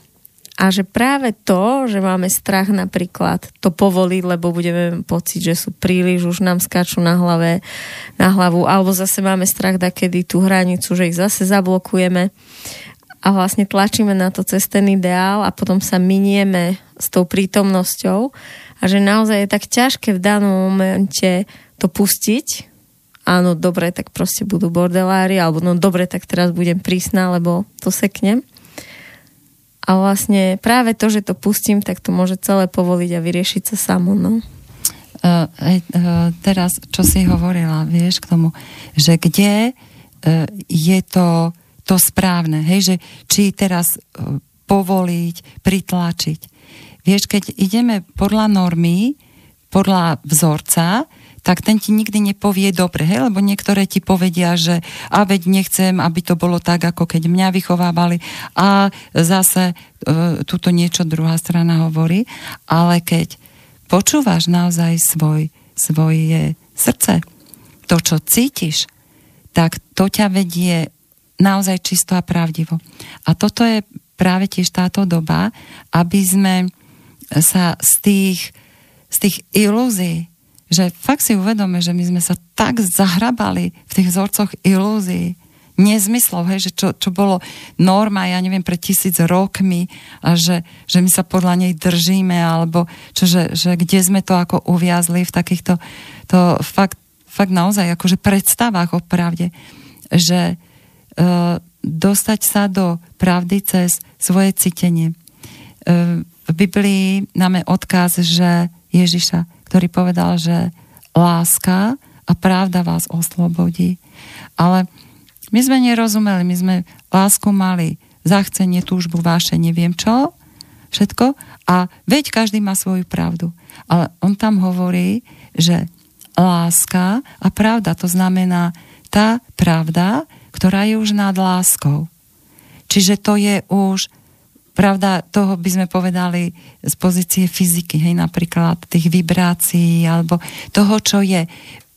a že práve to, že máme strach napríklad to povoliť, lebo budeme pocit, že sú príliš, už nám skáču na hlave, na hlavu, alebo zase máme strach da kedy tú hranicu, že ich zase zablokujeme a vlastne tlačíme na to cez ten ideál a potom sa minieme s tou prítomnosťou a že naozaj je tak ťažké v danom momente to pustiť. Áno, dobre, tak proste budú bordelári, alebo no dobre, tak teraz budem prísna, lebo to seknem. A vlastne práve to, že to pustím, tak to môže celé povoliť a vyriešiť sa samo. No. Uh, uh, teraz, čo si hovorila, vieš, k tomu, že kde uh, je to to správne, hej, že či teraz e, povoliť, pritlačiť. Vieš, keď ideme podľa normy, podľa vzorca, tak ten ti nikdy nepovie dobre, hej? lebo niektoré ti povedia, že a veď nechcem, aby to bolo tak, ako keď mňa vychovávali a zase e, tuto niečo druhá strana hovorí, ale keď počúvaš naozaj svoj, svoje srdce, to, čo cítiš, tak to ťa vedie naozaj čisto a pravdivo. A toto je práve tiež táto doba, aby sme sa z tých, z tých ilúzií, že fakt si uvedome, že my sme sa tak zahrabali v tých vzorcoch ilúzií, nezmyslov, hej, že čo, čo bolo norma, ja neviem, pred tisíc rokmi a že, že my sa podľa nej držíme, alebo čo, že, že kde sme to ako uviazli v takýchto to fakt, fakt naozaj akože predstavách o pravde, že dostať sa do pravdy cez svoje cítenie. Uh, v Biblii máme odkaz, že Ježiša, ktorý povedal, že láska a pravda vás oslobodí. Ale my sme nerozumeli, my sme lásku mali, zachcenie, túžbu, váše, neviem čo, všetko. A veď každý má svoju pravdu. Ale on tam hovorí, že láska a pravda, to znamená tá pravda, ktorá je už nad láskou. Čiže to je už pravda, toho by sme povedali z pozície fyziky, hej, napríklad tých vibrácií, alebo toho, čo je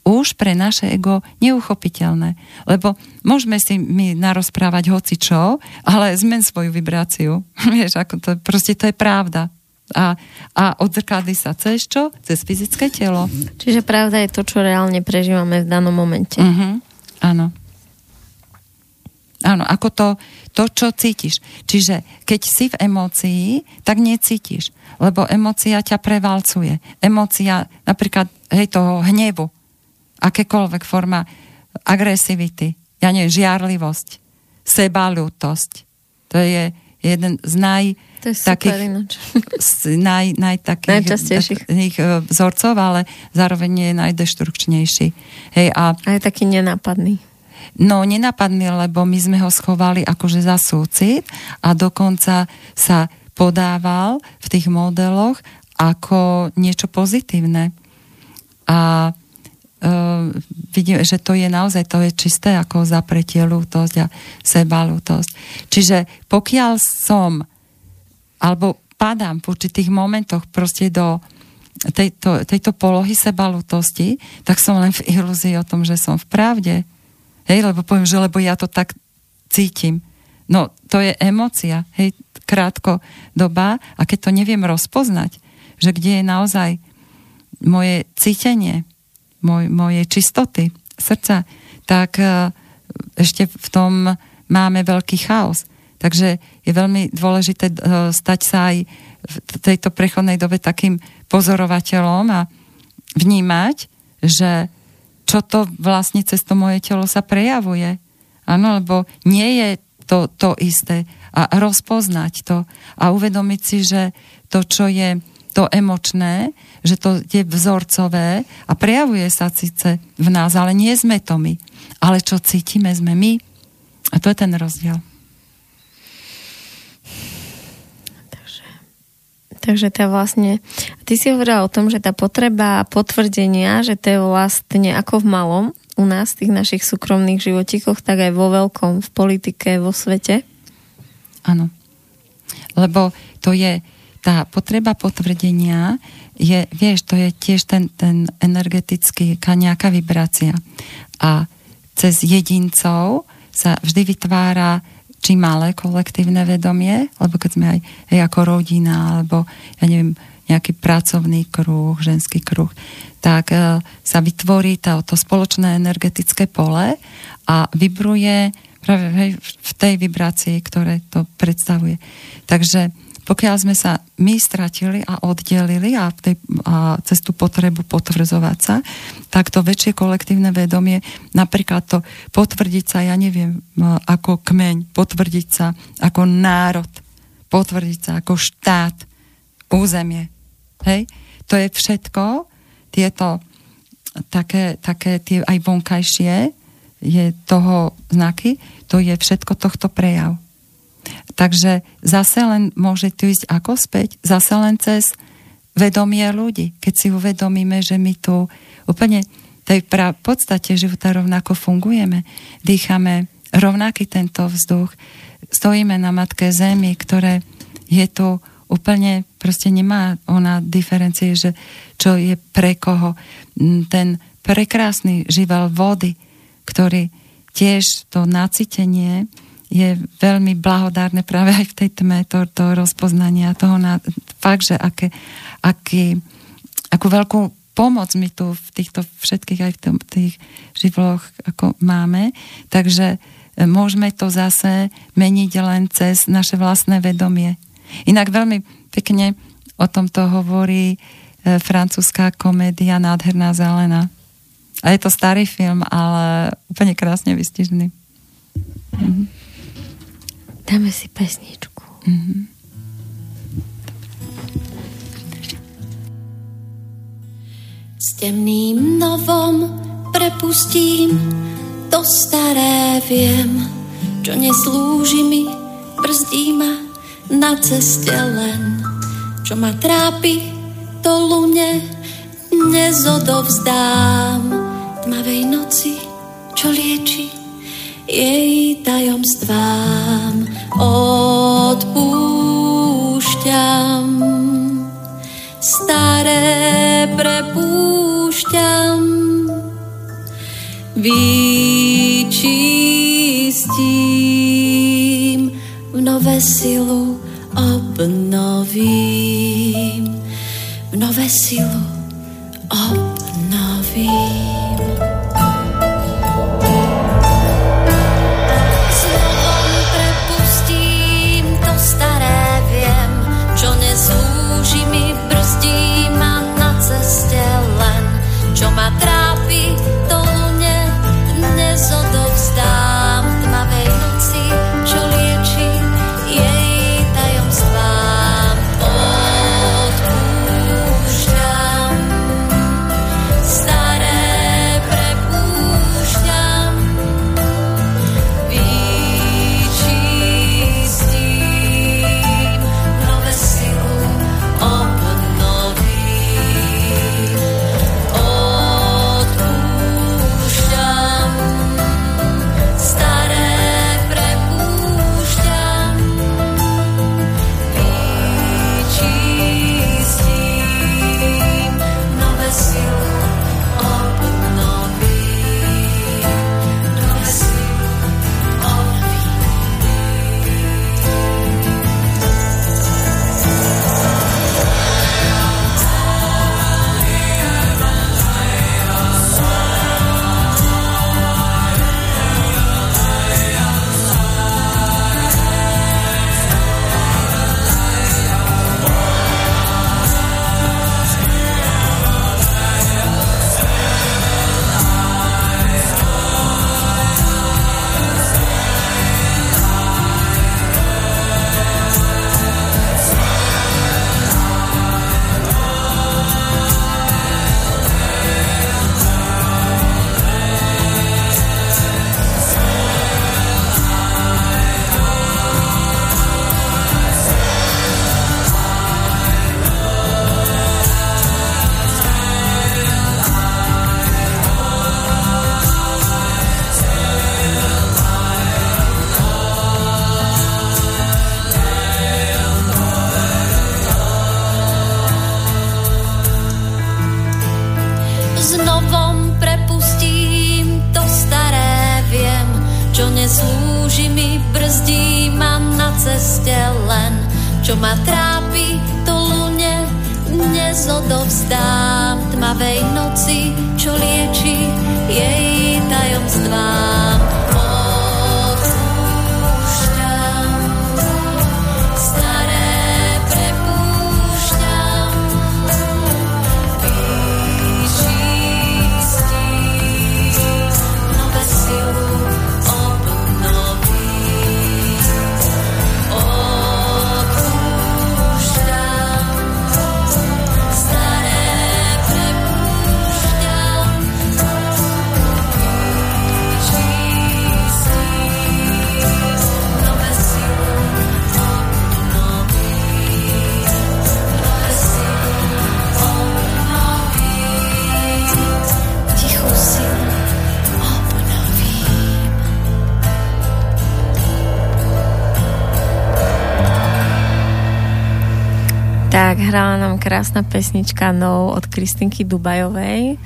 už pre naše ego neuchopiteľné. Lebo môžeme si my narozprávať hoci čo, ale zmen svoju vibráciu. Vieš, ako to, proste to je pravda. A, a odzrkadli sa cez čo? Cez fyzické telo. Čiže pravda je to, čo reálne prežívame v danom momente. Uh-huh. Áno. Áno, ako to, to, čo cítiš. Čiže keď si v emócii, tak necítiš. Lebo emócia ťa prevalcuje. Emócia napríklad hej, toho hnevu, akékoľvek forma agresivity, ja neviem, žiarlivosť, sebalútosť. To je jeden z naj... To je takých, z naj, naj takých, takých e, vzorcov, ale zároveň je najdeštrukčnejší. Hej, a, a je taký nenápadný. No, nenapadný, lebo my sme ho schovali akože za súcit a dokonca sa podával v tých modeloch ako niečo pozitívne. A uh, vidím, že to je naozaj, to je čisté ako zapretie lútosť a sebalútosť. Čiže pokiaľ som, alebo padám v určitých momentoch proste do tejto, tejto polohy sebalútosti, tak som len v ilúzii o tom, že som v pravde. Hej, lebo poviem, že lebo ja to tak cítim. No, to je emocia, hej, krátko doba a keď to neviem rozpoznať, že kde je naozaj moje cítenie, moj, mojej čistoty srdca, tak e, ešte v tom máme veľký chaos. Takže je veľmi dôležité e, stať sa aj v tejto prechodnej dobe takým pozorovateľom a vnímať, že čo to vlastne cez to moje telo sa prejavuje. Áno, lebo nie je to, to isté. A rozpoznať to a uvedomiť si, že to, čo je to emočné, že to je vzorcové a prejavuje sa síce v nás, ale nie sme to my. Ale čo cítime, sme my. A to je ten rozdiel. Takže, takže je vlastne... Ty si hovorila o tom, že tá potreba potvrdenia, že to je vlastne ako v malom u nás, v tých našich súkromných životíkoch, tak aj vo veľkom, v politike, vo svete. Áno. Lebo to je tá potreba potvrdenia je, vieš, to je tiež ten, ten energetický, nejaká vibrácia. A cez jedincov sa vždy vytvára či malé kolektívne vedomie, lebo keď sme aj, aj ako rodina, alebo ja neviem, nejaký pracovný kruh, ženský kruh, tak e, sa vytvorí to, to spoločné energetické pole a vibruje práve hej, v tej vibrácii, ktoré to predstavuje. Takže pokiaľ sme sa my stratili a oddelili a, tej, a cez tú potrebu potvrdzovať sa, tak to väčšie kolektívne vedomie, napríklad to potvrdiť sa, ja neviem, ako kmeň, potvrdiť sa ako národ, potvrdiť sa ako štát, územie. Hej? To je všetko, tieto také, také tie aj vonkajšie, je toho znaky, to je všetko tohto prejav. Takže zase len môže tu ísť ako späť, zase len cez vedomie ľudí. Keď si uvedomíme, že my tu úplne tej pra- podstate života rovnako fungujeme, dýchame rovnaký tento vzduch, stojíme na matke zemi, ktoré je tu úplne, proste nemá ona diferencie, že čo je pre koho. Ten prekrásny živel vody, ktorý tiež to nacitenie je veľmi blahodárne práve aj v tej tme to, to rozpoznania toho na, fakt, že aké, aký, akú veľkú pomoc my tu v týchto všetkých aj v tom, tých živloch ako máme. Takže e, môžeme to zase meniť len cez naše vlastné vedomie. Inak veľmi pekne o tomto hovorí e, francúzska komédia Nádherná zelená. A je to starý film, ale úplne krásne vystižený. Mhm. Dáme si pesničku. Mhm. S temným novom prepustím to staré viem, čo neslúži mi, brzdí ma na ceste len, čo ma trápi, to lune nezodovzdám tmavej noci, čo lieči jej tajomstvám. Odpúšťam, staré prepúšťam, vyčistím, v nové silu obnovím, v nové silu obnovím. Krásna pesnička No od Kristinky Dubajovej,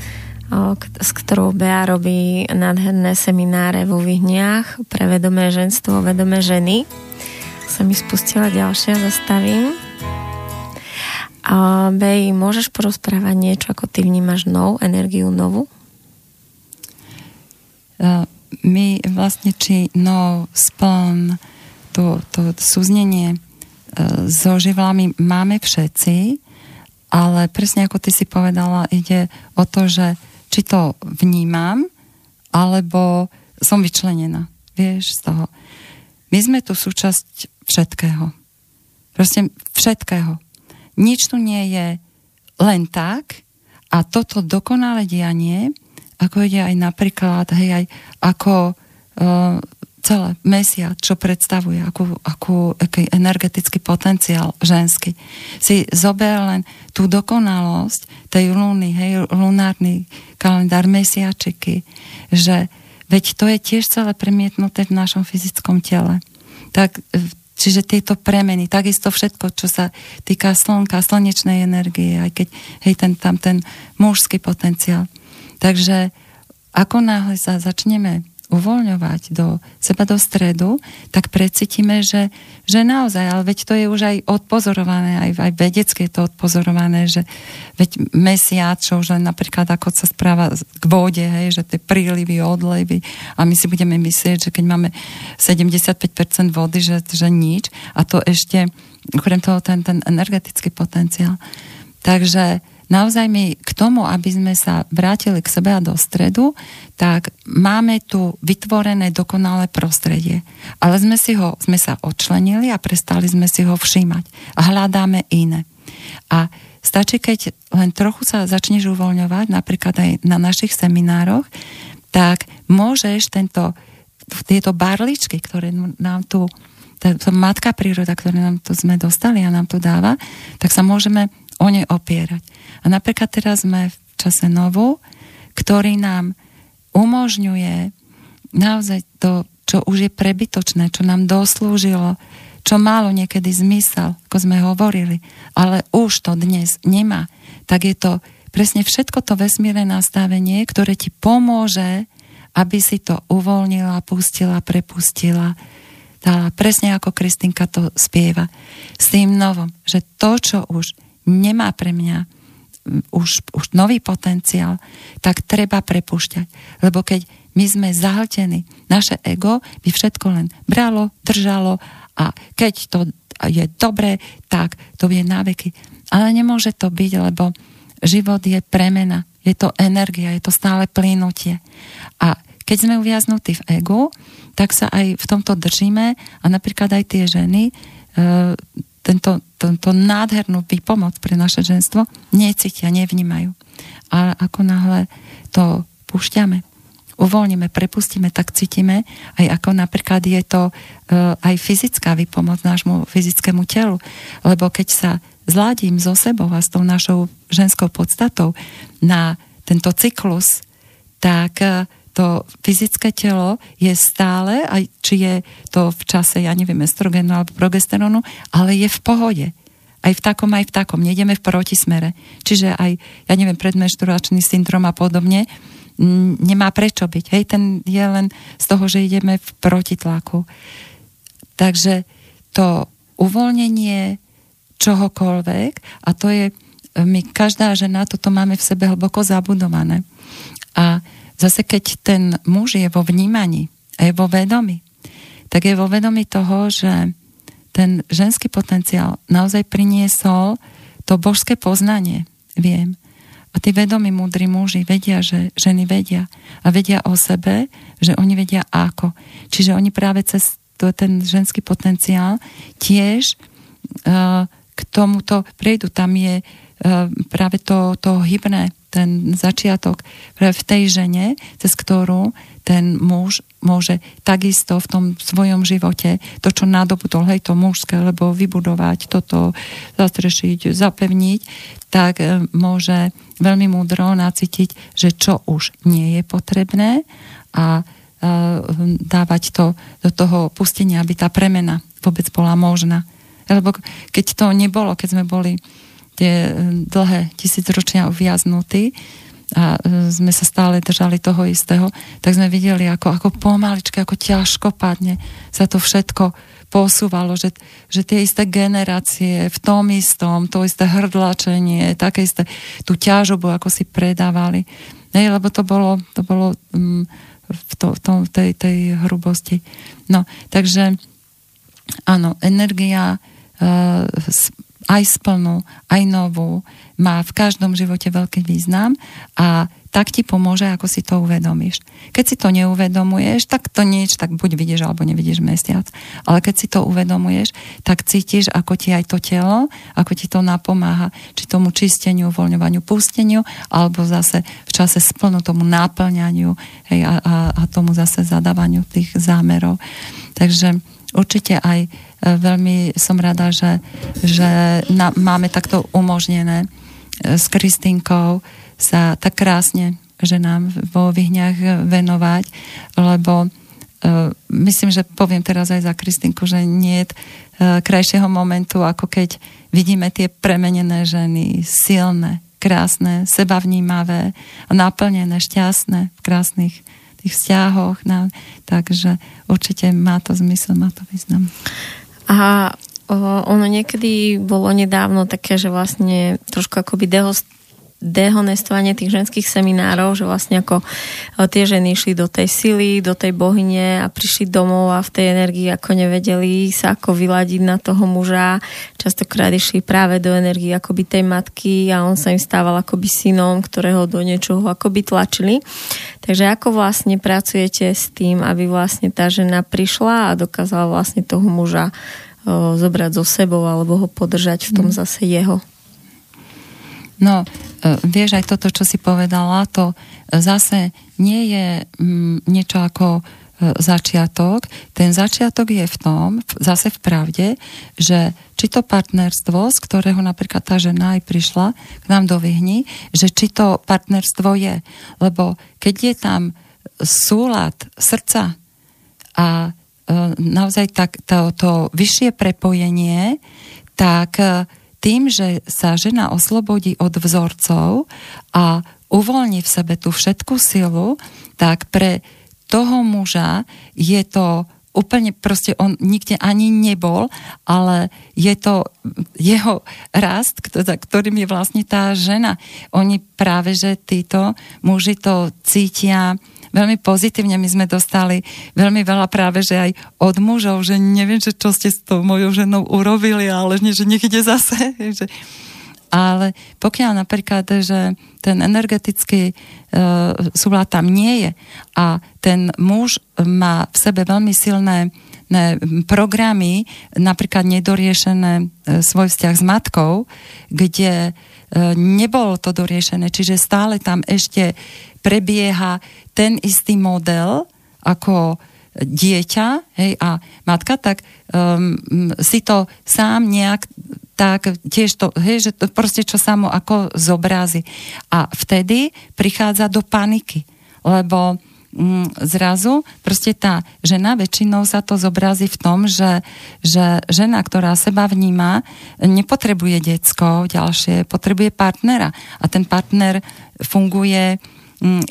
s ktorou Bea robí nádherné semináre vo Vyhniach pre vedomé ženstvo, vedomé ženy. Sa mi spustila ďalšia, zastavím. A Bej, môžeš porozprávať niečo, ako ty vnímaš nov, energiu novú? My vlastne, či nov, spln, to, to súznenie so živlami máme všetci, ale presne ako ty si povedala, ide o to, že či to vnímam, alebo som vyčlenená. Vieš, z toho. My sme tu súčasť všetkého. Proste všetkého. Nič tu nie je len tak a toto dokonalé dianie, ako ide aj napríklad, hej, aj ako uh, celé mesiac, čo predstavuje, akú, akú, aký energetický potenciál ženský. Si zober len tú dokonalosť tej luny, hej, lunárny kalendár, mesiačiky, že veď to je tiež celé premietnuté v našom fyzickom tele. Tak, čiže tieto premeny, takisto všetko, čo sa týka slnka, slnečnej energie, aj keď, hej, ten, tam ten mužský potenciál. Takže ako náhle sa začneme uvoľňovať do seba do stredu, tak precítime, že, že naozaj, ale veď to je už aj odpozorované, aj, aj vedecké je to odpozorované, že veď mesiac, čo už len napríklad ako sa správa k vode, hej, že tie prílivy, odlevy a my si budeme myslieť, že keď máme 75% vody, že, že nič a to ešte okrem toho ten, ten energetický potenciál. Takže naozaj my k tomu, aby sme sa vrátili k sebe a do stredu, tak máme tu vytvorené dokonalé prostredie. Ale sme, si ho, sme sa odčlenili a prestali sme si ho všímať. A hľadáme iné. A stačí, keď len trochu sa začneš uvoľňovať, napríklad aj na našich seminároch, tak môžeš tento, tieto barličky, ktoré nám tu tá, tá matka príroda, ktoré nám tu sme dostali a nám tu dáva, tak sa môžeme o ne opierať. A napríklad teraz sme v čase novu, ktorý nám umožňuje naozaj to, čo už je prebytočné, čo nám doslúžilo, čo malo niekedy zmysel, ako sme hovorili, ale už to dnes nemá, tak je to presne všetko to vesmírne nastavenie, ktoré ti pomôže, aby si to uvoľnila, pustila, prepustila, dala presne ako Kristinka to spieva. S tým novom, že to, čo už nemá pre mňa už, už nový potenciál, tak treba prepušťať. Lebo keď my sme zahltení, naše ego by všetko len bralo, držalo a keď to je dobré, tak to je na veky. Ale nemôže to byť, lebo život je premena, je to energia, je to stále plynutie. A keď sme uviaznutí v egu, tak sa aj v tomto držíme a napríklad aj tie ženy e, tento, tento nádhernú výpomoc pre naše ženstvo necítia, nevnímajú. A ako náhle to púšťame, uvoľníme, prepustíme, tak cítime, aj ako napríklad je to e, aj fyzická výpomoc nášmu fyzickému telu. Lebo keď sa zladím so sebou a s tou našou ženskou podstatou na tento cyklus, tak e, to fyzické telo je stále, aj či je to v čase, ja neviem, estrogenu alebo progesterónu, ale je v pohode. Aj v takom, aj v takom. Nejdeme v protismere. Čiže aj, ja neviem, predmenšturačný syndrom a podobne, nemá prečo byť. Hej, ten je len z toho, že ideme v protitlaku. Takže to uvoľnenie čohokoľvek, a to je, my každá žena, toto máme v sebe hlboko zabudované. A Zase keď ten muž je vo vnímaní a je vo vedomí, tak je vo vedomí toho, že ten ženský potenciál naozaj priniesol to božské poznanie, viem. A tí vedomí múdri muži vedia, že ženy vedia. A vedia o sebe, že oni vedia ako. Čiže oni práve cez to, ten ženský potenciál tiež uh, k tomuto prejdu. Tam je uh, práve to, to hybné ten začiatok v tej žene, cez ktorú ten muž môže takisto v tom svojom živote to, čo nadobudol, hej, to mužské, lebo vybudovať toto, zastrešiť, zapevniť, tak e, môže veľmi múdro nacítiť, že čo už nie je potrebné a e, dávať to do toho pustenia, aby tá premena vôbec bola možná. Lebo keď to nebolo, keď sme boli tie dlhé tisícročia uviaznutí a sme sa stále držali toho istého, tak sme videli, ako, ako pomaličky, ako ťažko padne sa to všetko posúvalo, že, že tie isté generácie v tom istom, to isté hrdlačenie, také isté tú ťažobu, ako si predávali. Nej, lebo to bolo, to bolo um, v, to, v tom, tej, tej hrubosti. No, takže áno, energia uh, aj splnú, aj novú, má v každom živote veľký význam a tak ti pomôže, ako si to uvedomíš. Keď si to neuvedomuješ, tak to nič, tak buď vidíš alebo nevidíš mesiac. Ale keď si to uvedomuješ, tak cítiš, ako ti aj to telo, ako ti to napomáha, či tomu čisteniu, uvoľňovaniu, pusteniu, alebo zase v čase splnu tomu náplňaniu hej, a, a, a tomu zase zadávaniu tých zámerov. Takže určite aj veľmi som rada, že, že na, máme takto umožnené e, s Kristinkou sa tak krásne ženám vo vyhňach venovať, lebo uh, myslím, že poviem teraz aj za Kristinku, že nie je uh, krajšieho momentu, ako keď vidíme tie premenené ženy, silné, krásne, sebavnímavé, naplnené, šťastné v krásnych tých vzťahoch. No, takže určite má to zmysel, má to význam. A ono niekedy bolo nedávno také, že vlastne trošku akoby dehost dehonestovanie tých ženských seminárov, že vlastne ako e, tie ženy išli do tej sily, do tej bohyne a prišli domov a v tej energii ako nevedeli sa ako vyladiť na toho muža. Častokrát išli práve do energie akoby tej matky a on sa im stával akoby synom, ktorého do niečoho akoby tlačili. Takže ako vlastne pracujete s tým, aby vlastne tá žena prišla a dokázala vlastne toho muža e, zobrať so sebou alebo ho podržať v tom mm. zase jeho No, vieš, aj toto, čo si povedala, to zase nie je mm, niečo ako e, začiatok. Ten začiatok je v tom, zase v pravde, že či to partnerstvo, z ktorého napríklad tá žena aj prišla k nám do Vyhni, že či to partnerstvo je. Lebo keď je tam súlad srdca a e, naozaj tak, to, to vyššie prepojenie, tak tým, že sa žena oslobodí od vzorcov a uvoľní v sebe tú všetku silu, tak pre toho muža je to úplne proste on nikde ani nebol, ale je to jeho rast, ktorým je vlastne tá žena. Oni práve, že títo muži to cítia veľmi pozitívne. My sme dostali veľmi veľa práve, že aj od mužov, že neviem, že čo ste s tou mojou ženou urobili, ale nie, že nech ide zase. Že... Ale pokiaľ napríklad, že ten energetický e, súlad tam nie je a ten muž má v sebe veľmi silné ne, programy, napríklad nedoriešené e, svoj vzťah s matkou, kde e, nebolo to doriešené, čiže stále tam ešte prebieha ten istý model ako dieťa hej, a matka, tak um, si to sám nejak tak tiež to, hej, že to proste čo samo ako zobrazí. A vtedy prichádza do paniky, lebo um, zrazu proste tá žena, väčšinou sa to zobrazí v tom, že, že žena, ktorá seba vníma, nepotrebuje decko ďalšie, potrebuje partnera. A ten partner funguje Mm,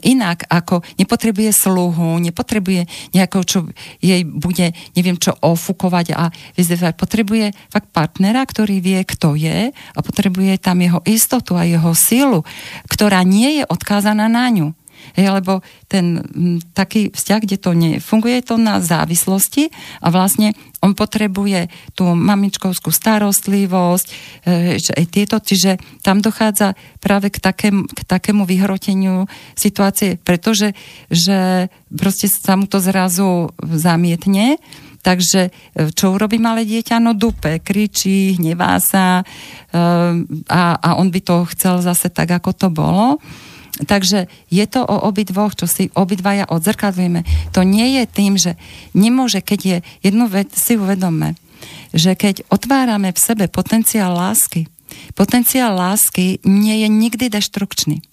inak, ako nepotrebuje sluhu, nepotrebuje nejakého, čo jej bude, neviem čo, ofúkovať a vyzvať. Potrebuje fakt partnera, ktorý vie, kto je a potrebuje tam jeho istotu a jeho silu, ktorá nie je odkázaná na ňu. Hej, lebo ten m, taký vzťah, kde to nefunguje, je to na závislosti a vlastne on potrebuje tú mamičkovskú starostlivosť, e, aj tieto, čiže tam dochádza práve k, takém, k takému vyhroteniu situácie, pretože že proste sa mu to zrazu zamietne, Takže e, čo urobí malé dieťa? No dupe, kričí, hnevá sa e, a, a on by to chcel zase tak, ako to bolo. Takže je to o obidvoch, čo si obidvaja odzrkadlujeme. To nie je tým, že nemôže, keď je jednu vec, si uvedome, že keď otvárame v sebe potenciál lásky, potenciál lásky nie je nikdy deštrukčný.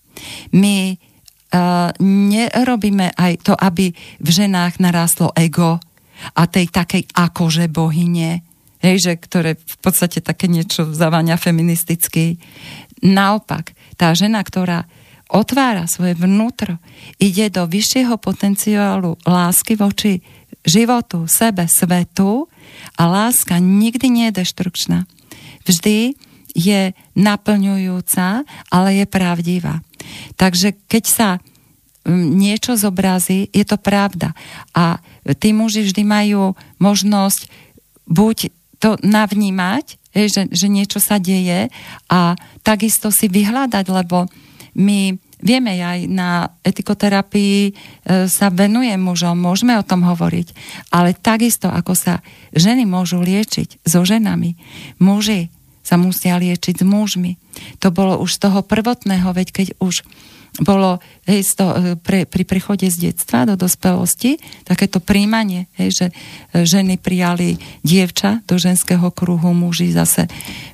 My uh, nerobíme aj to, aby v ženách narástlo ego a tej takej akože bohyne, hej, že, ktoré v podstate také niečo zavania feministicky. Naopak, tá žena, ktorá otvára svoje vnútro, ide do vyššieho potenciálu lásky voči životu, sebe, svetu a láska nikdy nie je deštrukčná. Vždy je naplňujúca, ale je pravdivá. Takže keď sa mm, niečo zobrazí, je to pravda. A tí muži vždy majú možnosť buď to navnímať, že, že niečo sa deje a takisto si vyhľadať, lebo my vieme aj na etikoterapii e, sa venuje mužom, môžeme o tom hovoriť, ale takisto ako sa ženy môžu liečiť so ženami, muži sa musia liečiť s mužmi. To bolo už z toho prvotného, veď keď už bolo hej, to, e, pre, pri prechode z detstva do dospelosti takéto príjmanie, hej, že e, ženy prijali dievča do ženského kruhu, muži zase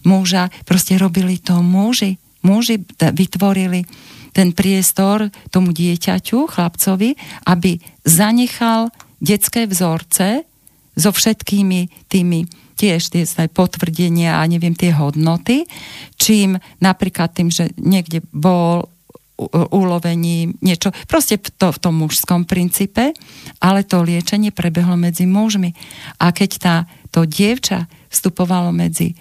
muža, proste robili to muži. Muži vytvorili ten priestor tomu dieťaťu, chlapcovi, aby zanechal detské vzorce so všetkými tými tiež tie potvrdenia a neviem tie hodnoty, čím napríklad tým, že niekde bol ulovení, niečo, proste v, to, v tom mužskom princípe, ale to liečenie prebehlo medzi mužmi. A keď tá, to dievča vstupovalo medzi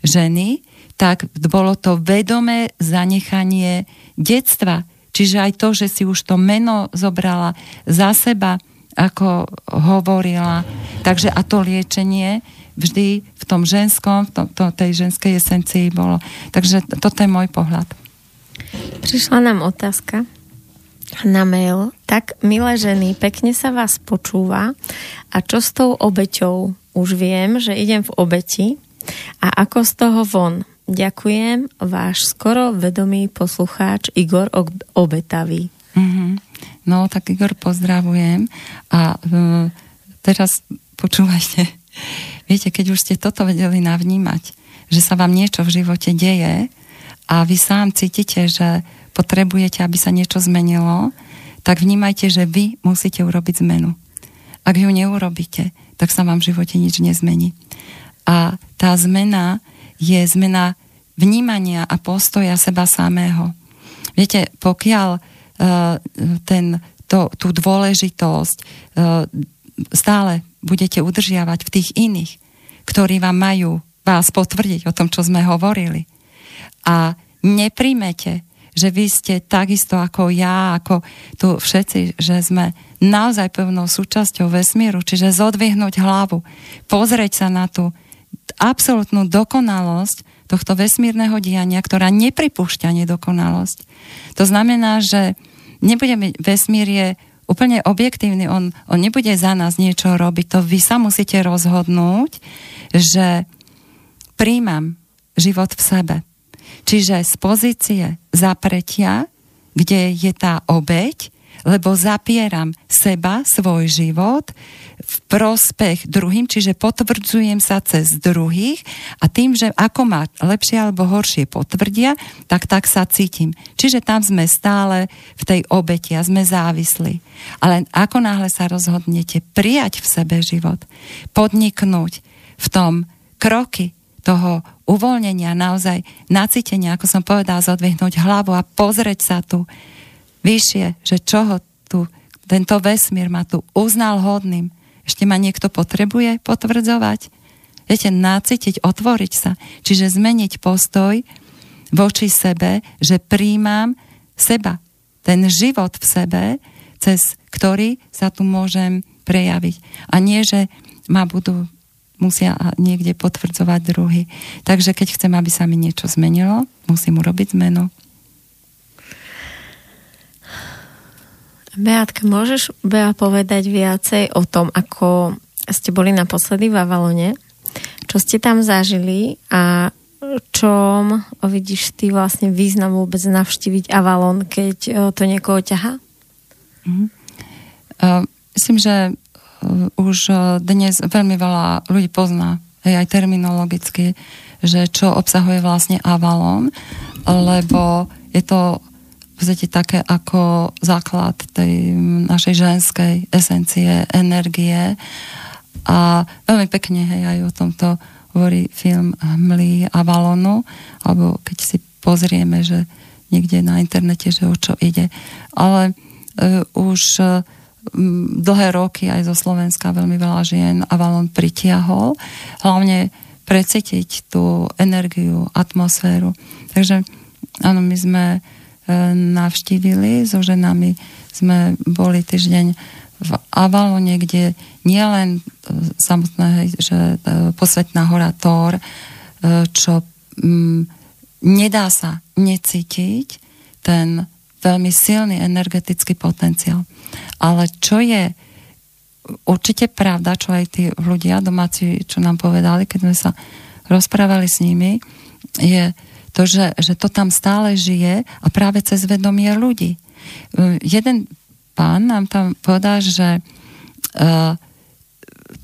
ženy, tak bolo to vedomé zanechanie detstva. Čiže aj to, že si už to meno zobrala za seba, ako hovorila. Takže a to liečenie vždy v tom ženskom, v to, to, tej ženskej esencii bolo. Takže toto je môj pohľad. Prišla nám otázka na mail. Tak, milé ženy, pekne sa vás počúva. A čo s tou obeťou? Už viem, že idem v obeti. A ako z toho von? Ďakujem, váš skoro vedomý poslucháč Igor Obetavý. Mm-hmm. No, tak Igor, pozdravujem. A uh, teraz počúvajte. Viete, keď už ste toto vedeli navnímať, že sa vám niečo v živote deje a vy sám cítite, že potrebujete, aby sa niečo zmenilo, tak vnímajte, že vy musíte urobiť zmenu. Ak ju neurobíte, tak sa vám v živote nič nezmení. A tá zmena je zmena vnímania a postoja seba samého. Viete, pokiaľ uh, ten, to, tú dôležitosť uh, stále budete udržiavať v tých iných, ktorí vám majú vás potvrdiť o tom, čo sme hovorili. A nepríjmete, že vy ste takisto ako ja, ako tu všetci, že sme naozaj pevnou súčasťou vesmíru, čiže zodvihnúť hlavu, pozrieť sa na tú absolútnu dokonalosť tohto vesmírneho diania, ktorá nepripúšťa nedokonalosť. To znamená, že nebudeme, vesmír je úplne objektívny, on, on nebude za nás niečo robiť, to vy sa musíte rozhodnúť, že príjmam život v sebe. Čiže z pozície zapretia, kde je tá obeď, lebo zapieram seba, svoj život v prospech druhým, čiže potvrdzujem sa cez druhých a tým, že ako ma lepšie alebo horšie potvrdia, tak tak sa cítim. Čiže tam sme stále v tej obeti a sme závislí. Ale ako náhle sa rozhodnete prijať v sebe život, podniknúť v tom kroky toho uvoľnenia, naozaj nacítenia, ako som povedala, zodvihnúť hlavu a pozrieť sa tu vyššie, že čoho tu tento vesmír ma tu uznal hodným. Ešte ma niekto potrebuje potvrdzovať? Viete, nacítiť, otvoriť sa. Čiže zmeniť postoj voči sebe, že príjmam seba. Ten život v sebe, cez ktorý sa tu môžem prejaviť. A nie, že ma budú musia niekde potvrdzovať druhy. Takže keď chcem, aby sa mi niečo zmenilo, musím urobiť zmenu. Beatka, môžeš Bea povedať viacej o tom, ako ste boli naposledy v Avalone? Čo ste tam zažili a čom vidíš ty vlastne význam vôbec navštíviť Avalon, keď e, to niekoho ťaha? Mm. Uh, myslím, že uh, už dnes veľmi veľa ľudí pozná aj terminologicky, že čo obsahuje vlastne Avalon, lebo je to podstate také ako základ tej našej ženskej esencie, energie a veľmi pekne hej, aj o tomto hovorí film Hmly Avalonu, alebo keď si pozrieme, že niekde na internete, že o čo ide. Ale uh, už uh, dlhé roky aj zo Slovenska veľmi veľa žien Avalon pritiahol. Hlavne precítiť tú energiu, atmosféru. Takže áno, my sme e, navštívili so ženami, sme boli týždeň v Avalone, kde nielen e, samotné, že e, posvetná hora e, čo m, nedá sa necítiť ten veľmi silný energetický potenciál. Ale čo je určite pravda, čo aj tí ľudia domáci, čo nám povedali, keď sme sa rozprávali s nimi, je to, že, že to tam stále žije a práve cez vedomie ľudí. Jeden pán nám tam povedal, že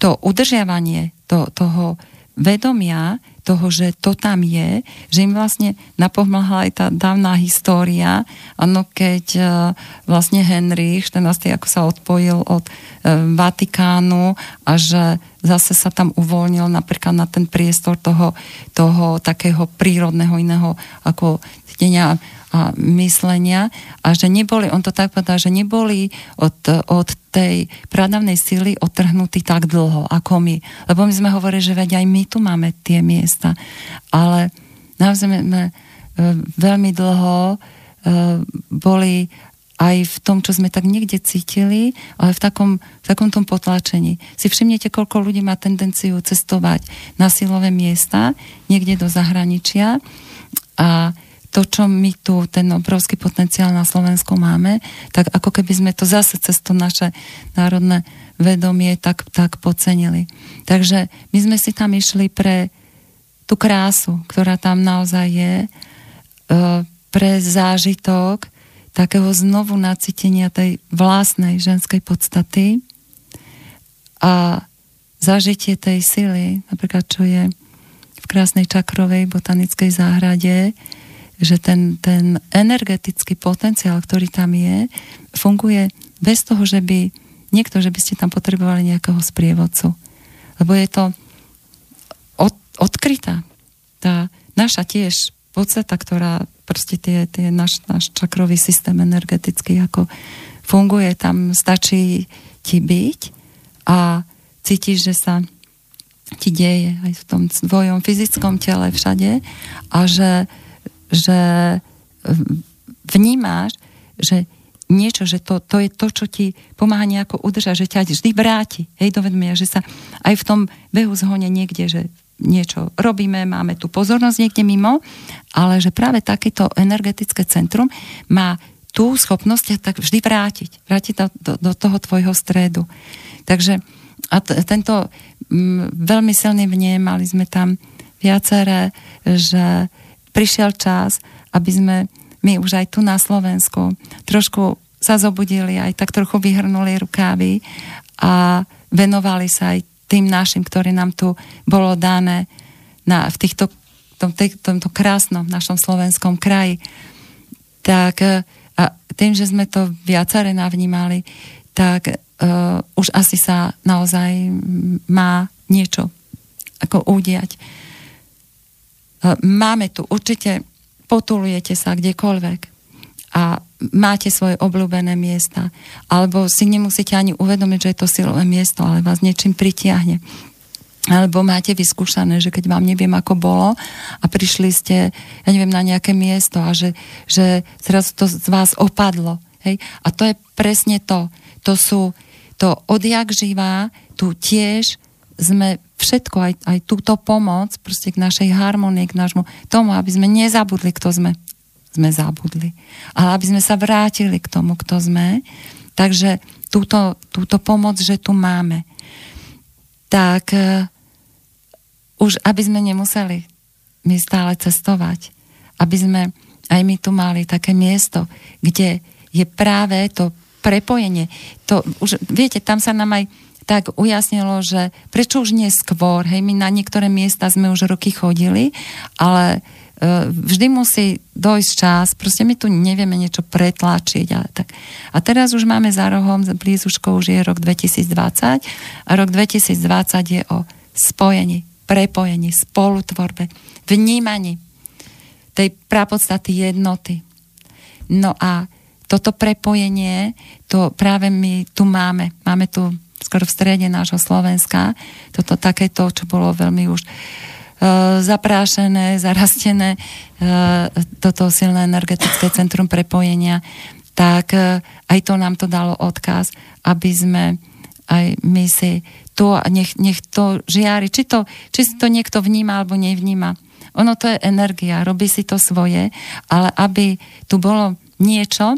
to udržiavanie to, toho vedomia toho, že to tam je, že im vlastne napohmala aj tá dávna história, ano, keď vlastne Henry 14. ako sa odpojil od Vatikánu a že zase sa tam uvoľnil napríklad na ten priestor toho, toho takého prírodného iného ako cítenia a myslenia a že neboli, on to tak povedal, že neboli od, od tej pradavnej sily otrhnutí tak dlho ako my. Lebo my sme hovorili, že veď aj my tu máme tie miesta. Ale naozaj sme veľmi dlho e, boli aj v tom, čo sme tak niekde cítili, ale v takom, v takom tom potlačení. Si všimnete, koľko ľudí má tendenciu cestovať na silové miesta, niekde do zahraničia a to, čo my tu, ten obrovský potenciál na Slovensku máme, tak ako keby sme to zase cez to naše národné vedomie tak, tak pocenili. Takže my sme si tam išli pre tú krásu, ktorá tam naozaj je, e, pre zážitok takého znovu nacítenia tej vlastnej ženskej podstaty a zažitie tej sily, napríklad čo je v krásnej čakrovej botanickej záhrade, že ten, ten energetický potenciál, ktorý tam je, funguje bez toho, že by niekto, že by ste tam potrebovali nejakého sprievodcu. Lebo je to od, odkrytá. Tá naša tiež podstata, ktorá proste tie, tie náš, náš čakrový systém energetický ako funguje, tam stačí ti byť a cítiš, že sa ti deje aj v tom svojom fyzickom tele všade a že že vnímáš, že niečo, že to, to je to, čo ti pomáha nejako udržať, že ťa vždy vráti, hej, do že sa aj v tom behu zhone niekde, že niečo robíme, máme tu pozornosť niekde mimo, ale že práve takéto energetické centrum má tú schopnosť tak vždy vrátiť. Vrátiť do, do, do toho tvojho stredu. Takže a t- tento m, veľmi silný vnie, mali sme tam viaceré, že prišiel čas, aby sme my už aj tu na Slovensku trošku sa zobudili, aj tak trochu vyhrnuli rukávy a venovali sa aj tým našim, ktorí nám tu bolo dané na, v týchto, tom, tomto krásnom našom slovenskom kraji. Tak a tým, že sme to viacere navnímali, tak uh, už asi sa naozaj má niečo ako udiať. Máme tu určite, potulujete sa kdekoľvek a máte svoje obľúbené miesta. Alebo si nemusíte ani uvedomiť, že je to silové miesto, ale vás niečím pritiahne. Alebo máte vyskúšané, že keď vám neviem, ako bolo a prišli ste, ja neviem, na nejaké miesto a že, že zrazu to z vás opadlo. Hej? A to je presne to. To sú, to odjak živá, tu tiež sme všetko, aj, aj túto pomoc proste k našej harmonii, k nášmu tomu, aby sme nezabudli, kto sme. Sme zabudli. Ale aby sme sa vrátili k tomu, kto sme. Takže túto, túto pomoc, že tu máme. Tak uh, už aby sme nemuseli my stále cestovať. Aby sme aj my tu mali také miesto, kde je práve to prepojenie. To už, viete, tam sa nám aj tak ujasnilo, že prečo už nie skôr, hej, my na niektoré miesta sme už roky chodili, ale vždy musí dojsť čas, proste my tu nevieme niečo pretlačiť. Ale tak. A teraz už máme za rohom, blízuško už je rok 2020 a rok 2020 je o spojení prepojení, spolutvorbe, vnímaní tej prapodstaty jednoty. No a toto prepojenie, to práve my tu máme. Máme tu skoro v strede nášho Slovenska. Toto takéto, čo bolo veľmi už uh, zaprášené, zarastené, uh, toto silné energetické centrum prepojenia, tak uh, aj to nám to dalo odkaz, aby sme aj my si to, nech, nech to žiari, či, to, či si to niekto vníma alebo nevníma. Ono to je energia, robí si to svoje, ale aby tu bolo niečo,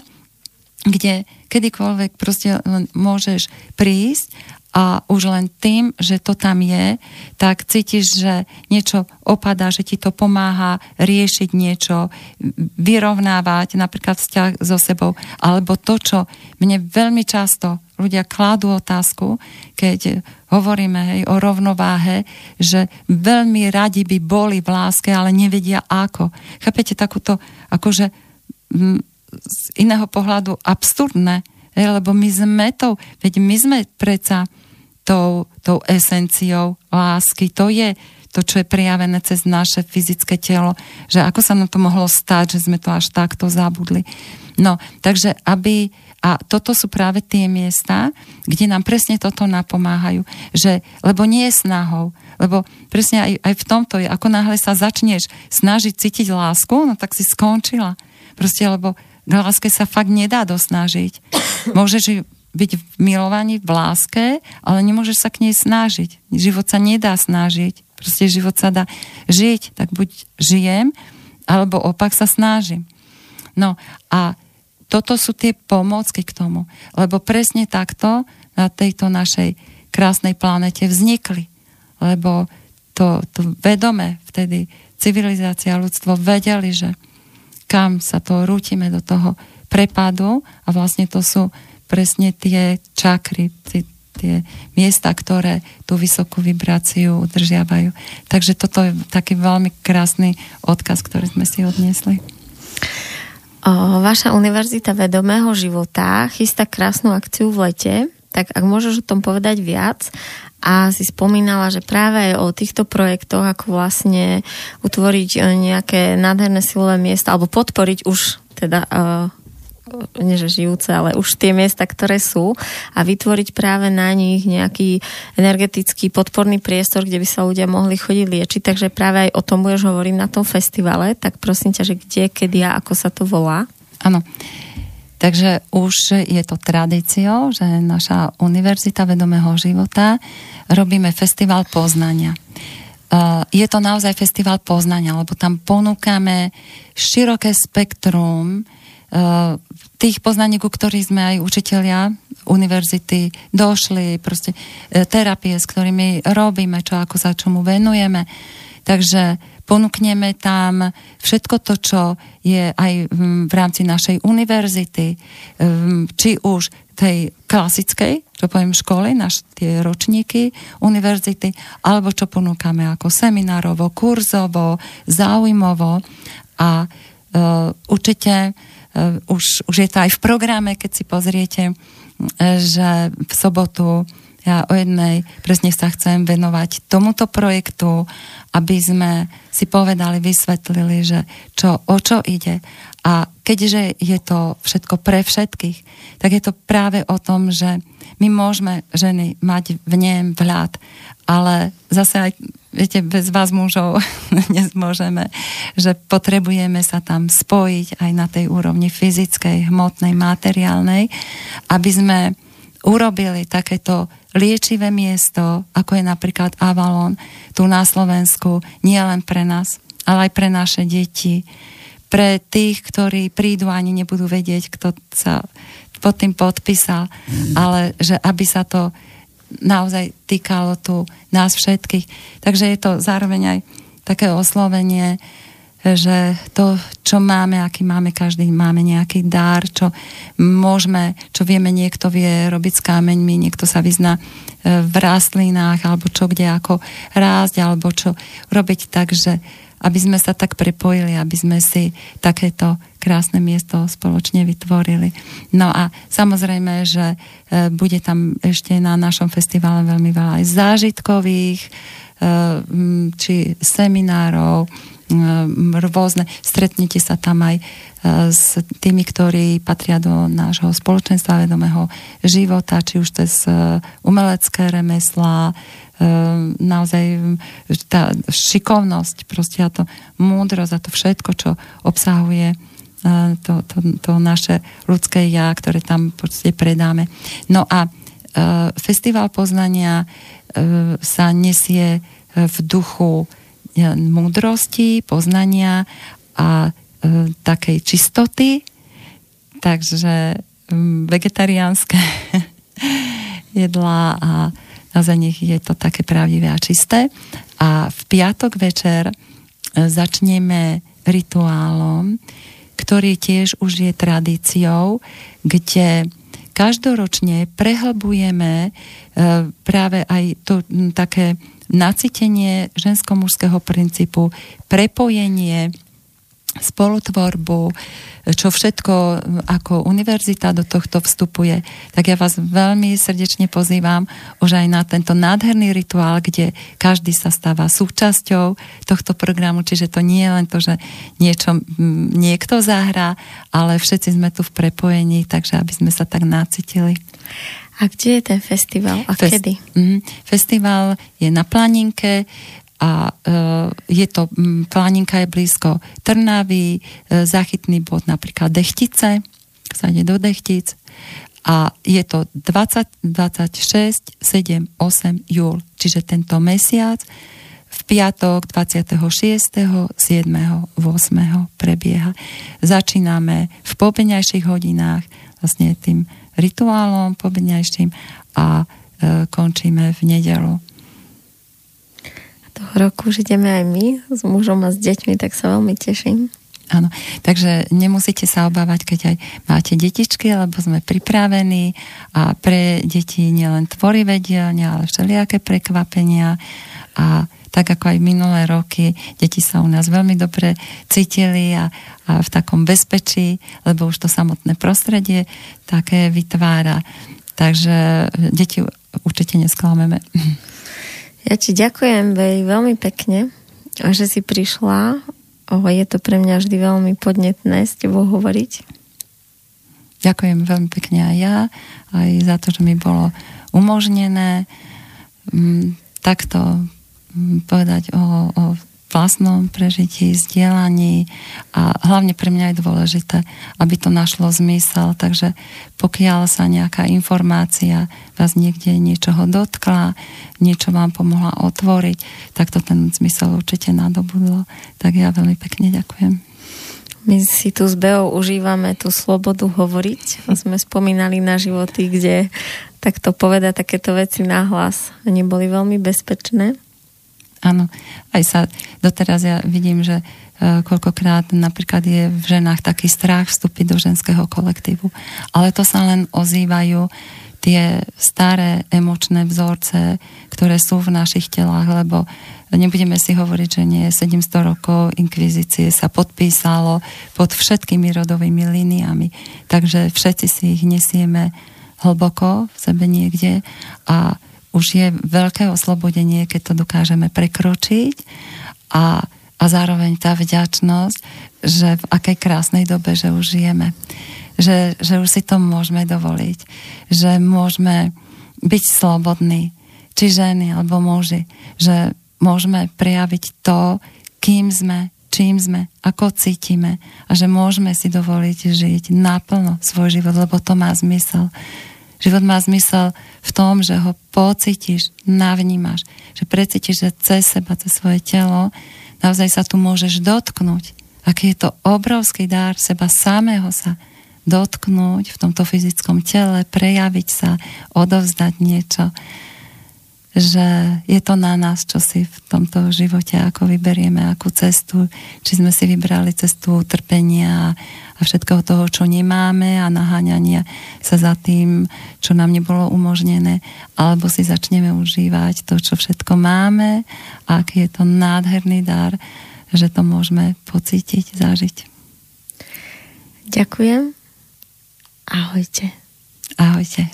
kde kedykoľvek proste môžeš prísť a už len tým, že to tam je, tak cítiš, že niečo opadá, že ti to pomáha riešiť niečo, vyrovnávať napríklad vzťah so sebou, alebo to, čo mne veľmi často ľudia kladú otázku, keď hovoríme hej, o rovnováhe, že veľmi radi by boli v láske, ale nevedia ako. Chápete takúto, akože z iného pohľadu absurdné, lebo my sme to, veď my sme predsa tou, tou esenciou lásky, to je to, čo je prijavené cez naše fyzické telo, že ako sa nám to mohlo stať, že sme to až takto zabudli. No, takže aby, a toto sú práve tie miesta, kde nám presne toto napomáhajú, že, lebo nie je snahou, lebo presne aj, aj v tomto je, ako náhle sa začneš snažiť cítiť lásku, no tak si skončila. Proste, lebo k láske sa fakt nedá dosnažiť. Môžeš byť v milovaní, v láske, ale nemôžeš sa k nej snažiť. Život sa nedá snažiť. Proste život sa dá žiť. Tak buď žijem, alebo opak sa snažím. No a toto sú tie pomôcky k tomu. Lebo presne takto na tejto našej krásnej planete vznikli. Lebo to, to vedome vtedy civilizácia, ľudstvo vedeli, že kam sa to rútime do toho prepadu a vlastne to sú presne tie čakry, tie, tie miesta, ktoré tú vysokú vibráciu udržiavajú. Takže toto je taký veľmi krásny odkaz, ktorý sme si odniesli. O, vaša Univerzita vedomého života chystá krásnu akciu v lete, tak ak môžeš o tom povedať viac a si spomínala, že práve aj o týchto projektoch, ako vlastne utvoriť e, nejaké nádherné silové miesta, alebo podporiť už teda uh, nie že žijúce, ale už tie miesta, ktoré sú a vytvoriť práve na nich nejaký energetický podporný priestor, kde by sa ľudia mohli chodiť liečiť. Takže práve aj o tom budeš hovoriť na tom festivale, tak prosím ťa, že kde, kedy a ako sa to volá? Áno. Takže už je to tradíciou, že naša Univerzita vedomého života robíme festival poznania. Je to naozaj festival poznania, lebo tam ponúkame široké spektrum tých poznaní, ku ktorých sme aj učitelia univerzity došli, proste e, terapie, s ktorými robíme, čo ako sa čomu venujeme. Takže ponúkneme tam všetko to, čo je aj v rámci našej univerzity, či už tej klasickej, čo poviem školy, naš, tie ročníky univerzity, alebo čo ponúkame ako seminárovo, kurzovo, záujmovo a uh, určite už, už je to aj v programe, keď si pozriete, uh, že v sobotu ja o jednej presne sa chcem venovať tomuto projektu, aby sme si povedali, vysvetlili, že čo, o čo ide. A keďže je to všetko pre všetkých, tak je to práve o tom, že my môžeme ženy mať v nem vľad, ale zase aj, viete, bez vás mužov nezmôžeme, že potrebujeme sa tam spojiť aj na tej úrovni fyzickej, hmotnej, materiálnej, aby sme urobili takéto liečivé miesto, ako je napríklad Avalon, tu na Slovensku, nie len pre nás, ale aj pre naše deti, pre tých, ktorí prídu ani nebudú vedieť, kto sa pod tým podpísal, ale že aby sa to naozaj týkalo tu nás všetkých. Takže je to zároveň aj také oslovenie že to, čo máme, aký máme, každý máme nejaký dar, čo môžeme, čo vieme, niekto vie robiť s kameňmi, niekto sa vyzná e, v rastlinách, alebo čo kde ako rásť, alebo čo robiť tak, že aby sme sa tak prepojili, aby sme si takéto krásne miesto spoločne vytvorili. No a samozrejme, že e, bude tam ešte na našom festivale veľmi veľa aj zážitkových, e, či seminárov, rôzne. Stretnete sa tam aj s tými, ktorí patria do nášho spoločenstva vedomého života, či už cez umelecké remeslá, naozaj tá šikovnosť, proste a to múdrosť a to všetko, čo obsahuje to, to, to naše ľudské ja, ktoré tam proste predáme. No a festival poznania sa nesie v duchu múdrosti, poznania a e, takej čistoty, takže vegetariánske jedlá a za nich je to také pravdivé a čisté. A v piatok večer e, začneme rituálom, ktorý tiež už je tradíciou, kde každoročne prehlbujeme e, práve aj to také nacítenie žensko-mužského princípu, prepojenie, spolutvorbu, čo všetko ako univerzita do tohto vstupuje, tak ja vás veľmi srdečne pozývam už aj na tento nádherný rituál, kde každý sa stáva súčasťou tohto programu, čiže to nie je len to, že niečo niekto zahrá, ale všetci sme tu v prepojení, takže aby sme sa tak nacítili. A kde je ten festival a Fest, kedy? Mm, festival je na Planinke a e, je to, m, Planinka je blízko Trnavy, e, zachytný bod napríklad Dechtice, sa ide do Dechtic a je to 20, 26, 7, 8 júl, čiže tento mesiac v piatok 26., 7., 8. prebieha. Začíname v pobeňajších hodinách vlastne tým rituálom pobedňajším a e, končíme v nedelu. Toho roku už ideme aj my s mužom a s deťmi, tak sa veľmi teším. Áno, takže nemusíte sa obávať, keď aj máte detičky, lebo sme pripravení a pre deti nielen tvorivé dielne, ale všelijaké prekvapenia a tak ako aj minulé roky, deti sa u nás veľmi dobre cítili a, a v takom bezpečí, lebo už to samotné prostredie také vytvára. Takže deti určite nesklameme. Ja ti ďakujem Bej, veľmi pekne, že si prišla. O, je to pre mňa vždy veľmi podnetné s tebou hovoriť. Ďakujem veľmi pekne aj ja, aj za to, že mi bolo umožnené m, mm, takto povedať o, o vlastnom prežití, zdieľaní a hlavne pre mňa je dôležité, aby to našlo zmysel. Takže pokiaľ sa nejaká informácia vás niekde niečoho dotkla, niečo vám pomohla otvoriť, tak to ten zmysel určite nadobudlo. Tak ja veľmi pekne ďakujem. My si tu s Beou užívame tú slobodu hovoriť. Sme spomínali na životy, kde takto povedať takéto veci nahlas neboli veľmi bezpečné. Áno, aj sa doteraz ja vidím, že uh, koľkokrát napríklad je v ženách taký strach vstúpiť do ženského kolektívu. Ale to sa len ozývajú tie staré emočné vzorce, ktoré sú v našich telách, lebo nebudeme si hovoriť, že nie 700 rokov inkvizície sa podpísalo pod všetkými rodovými líniami. Takže všetci si ich nesieme hlboko v sebe niekde a už je veľké oslobodenie, keď to dokážeme prekročiť a, a zároveň tá vďačnosť, že v akej krásnej dobe, že už žijeme. Že, že už si to môžeme dovoliť. Že môžeme byť slobodní, či ženy alebo muži. Že môžeme prejaviť to, kým sme, čím sme, ako cítime a že môžeme si dovoliť žiť naplno svoj život, lebo to má zmysel. Život má zmysel v tom, že ho pocítiš, navnímaš, že precítiš, že cez seba, cez svoje telo naozaj sa tu môžeš dotknúť. Aký je to obrovský dar seba samého sa dotknúť v tomto fyzickom tele, prejaviť sa, odovzdať niečo že je to na nás, čo si v tomto živote, ako vyberieme, akú cestu, či sme si vybrali cestu utrpenia a všetkého toho, čo nemáme a naháňania sa za tým, čo nám nebolo umožnené, alebo si začneme užívať to, čo všetko máme a aký je to nádherný dar že to môžeme pocítiť, zažiť. Ďakujem. Ahojte. Ahojte.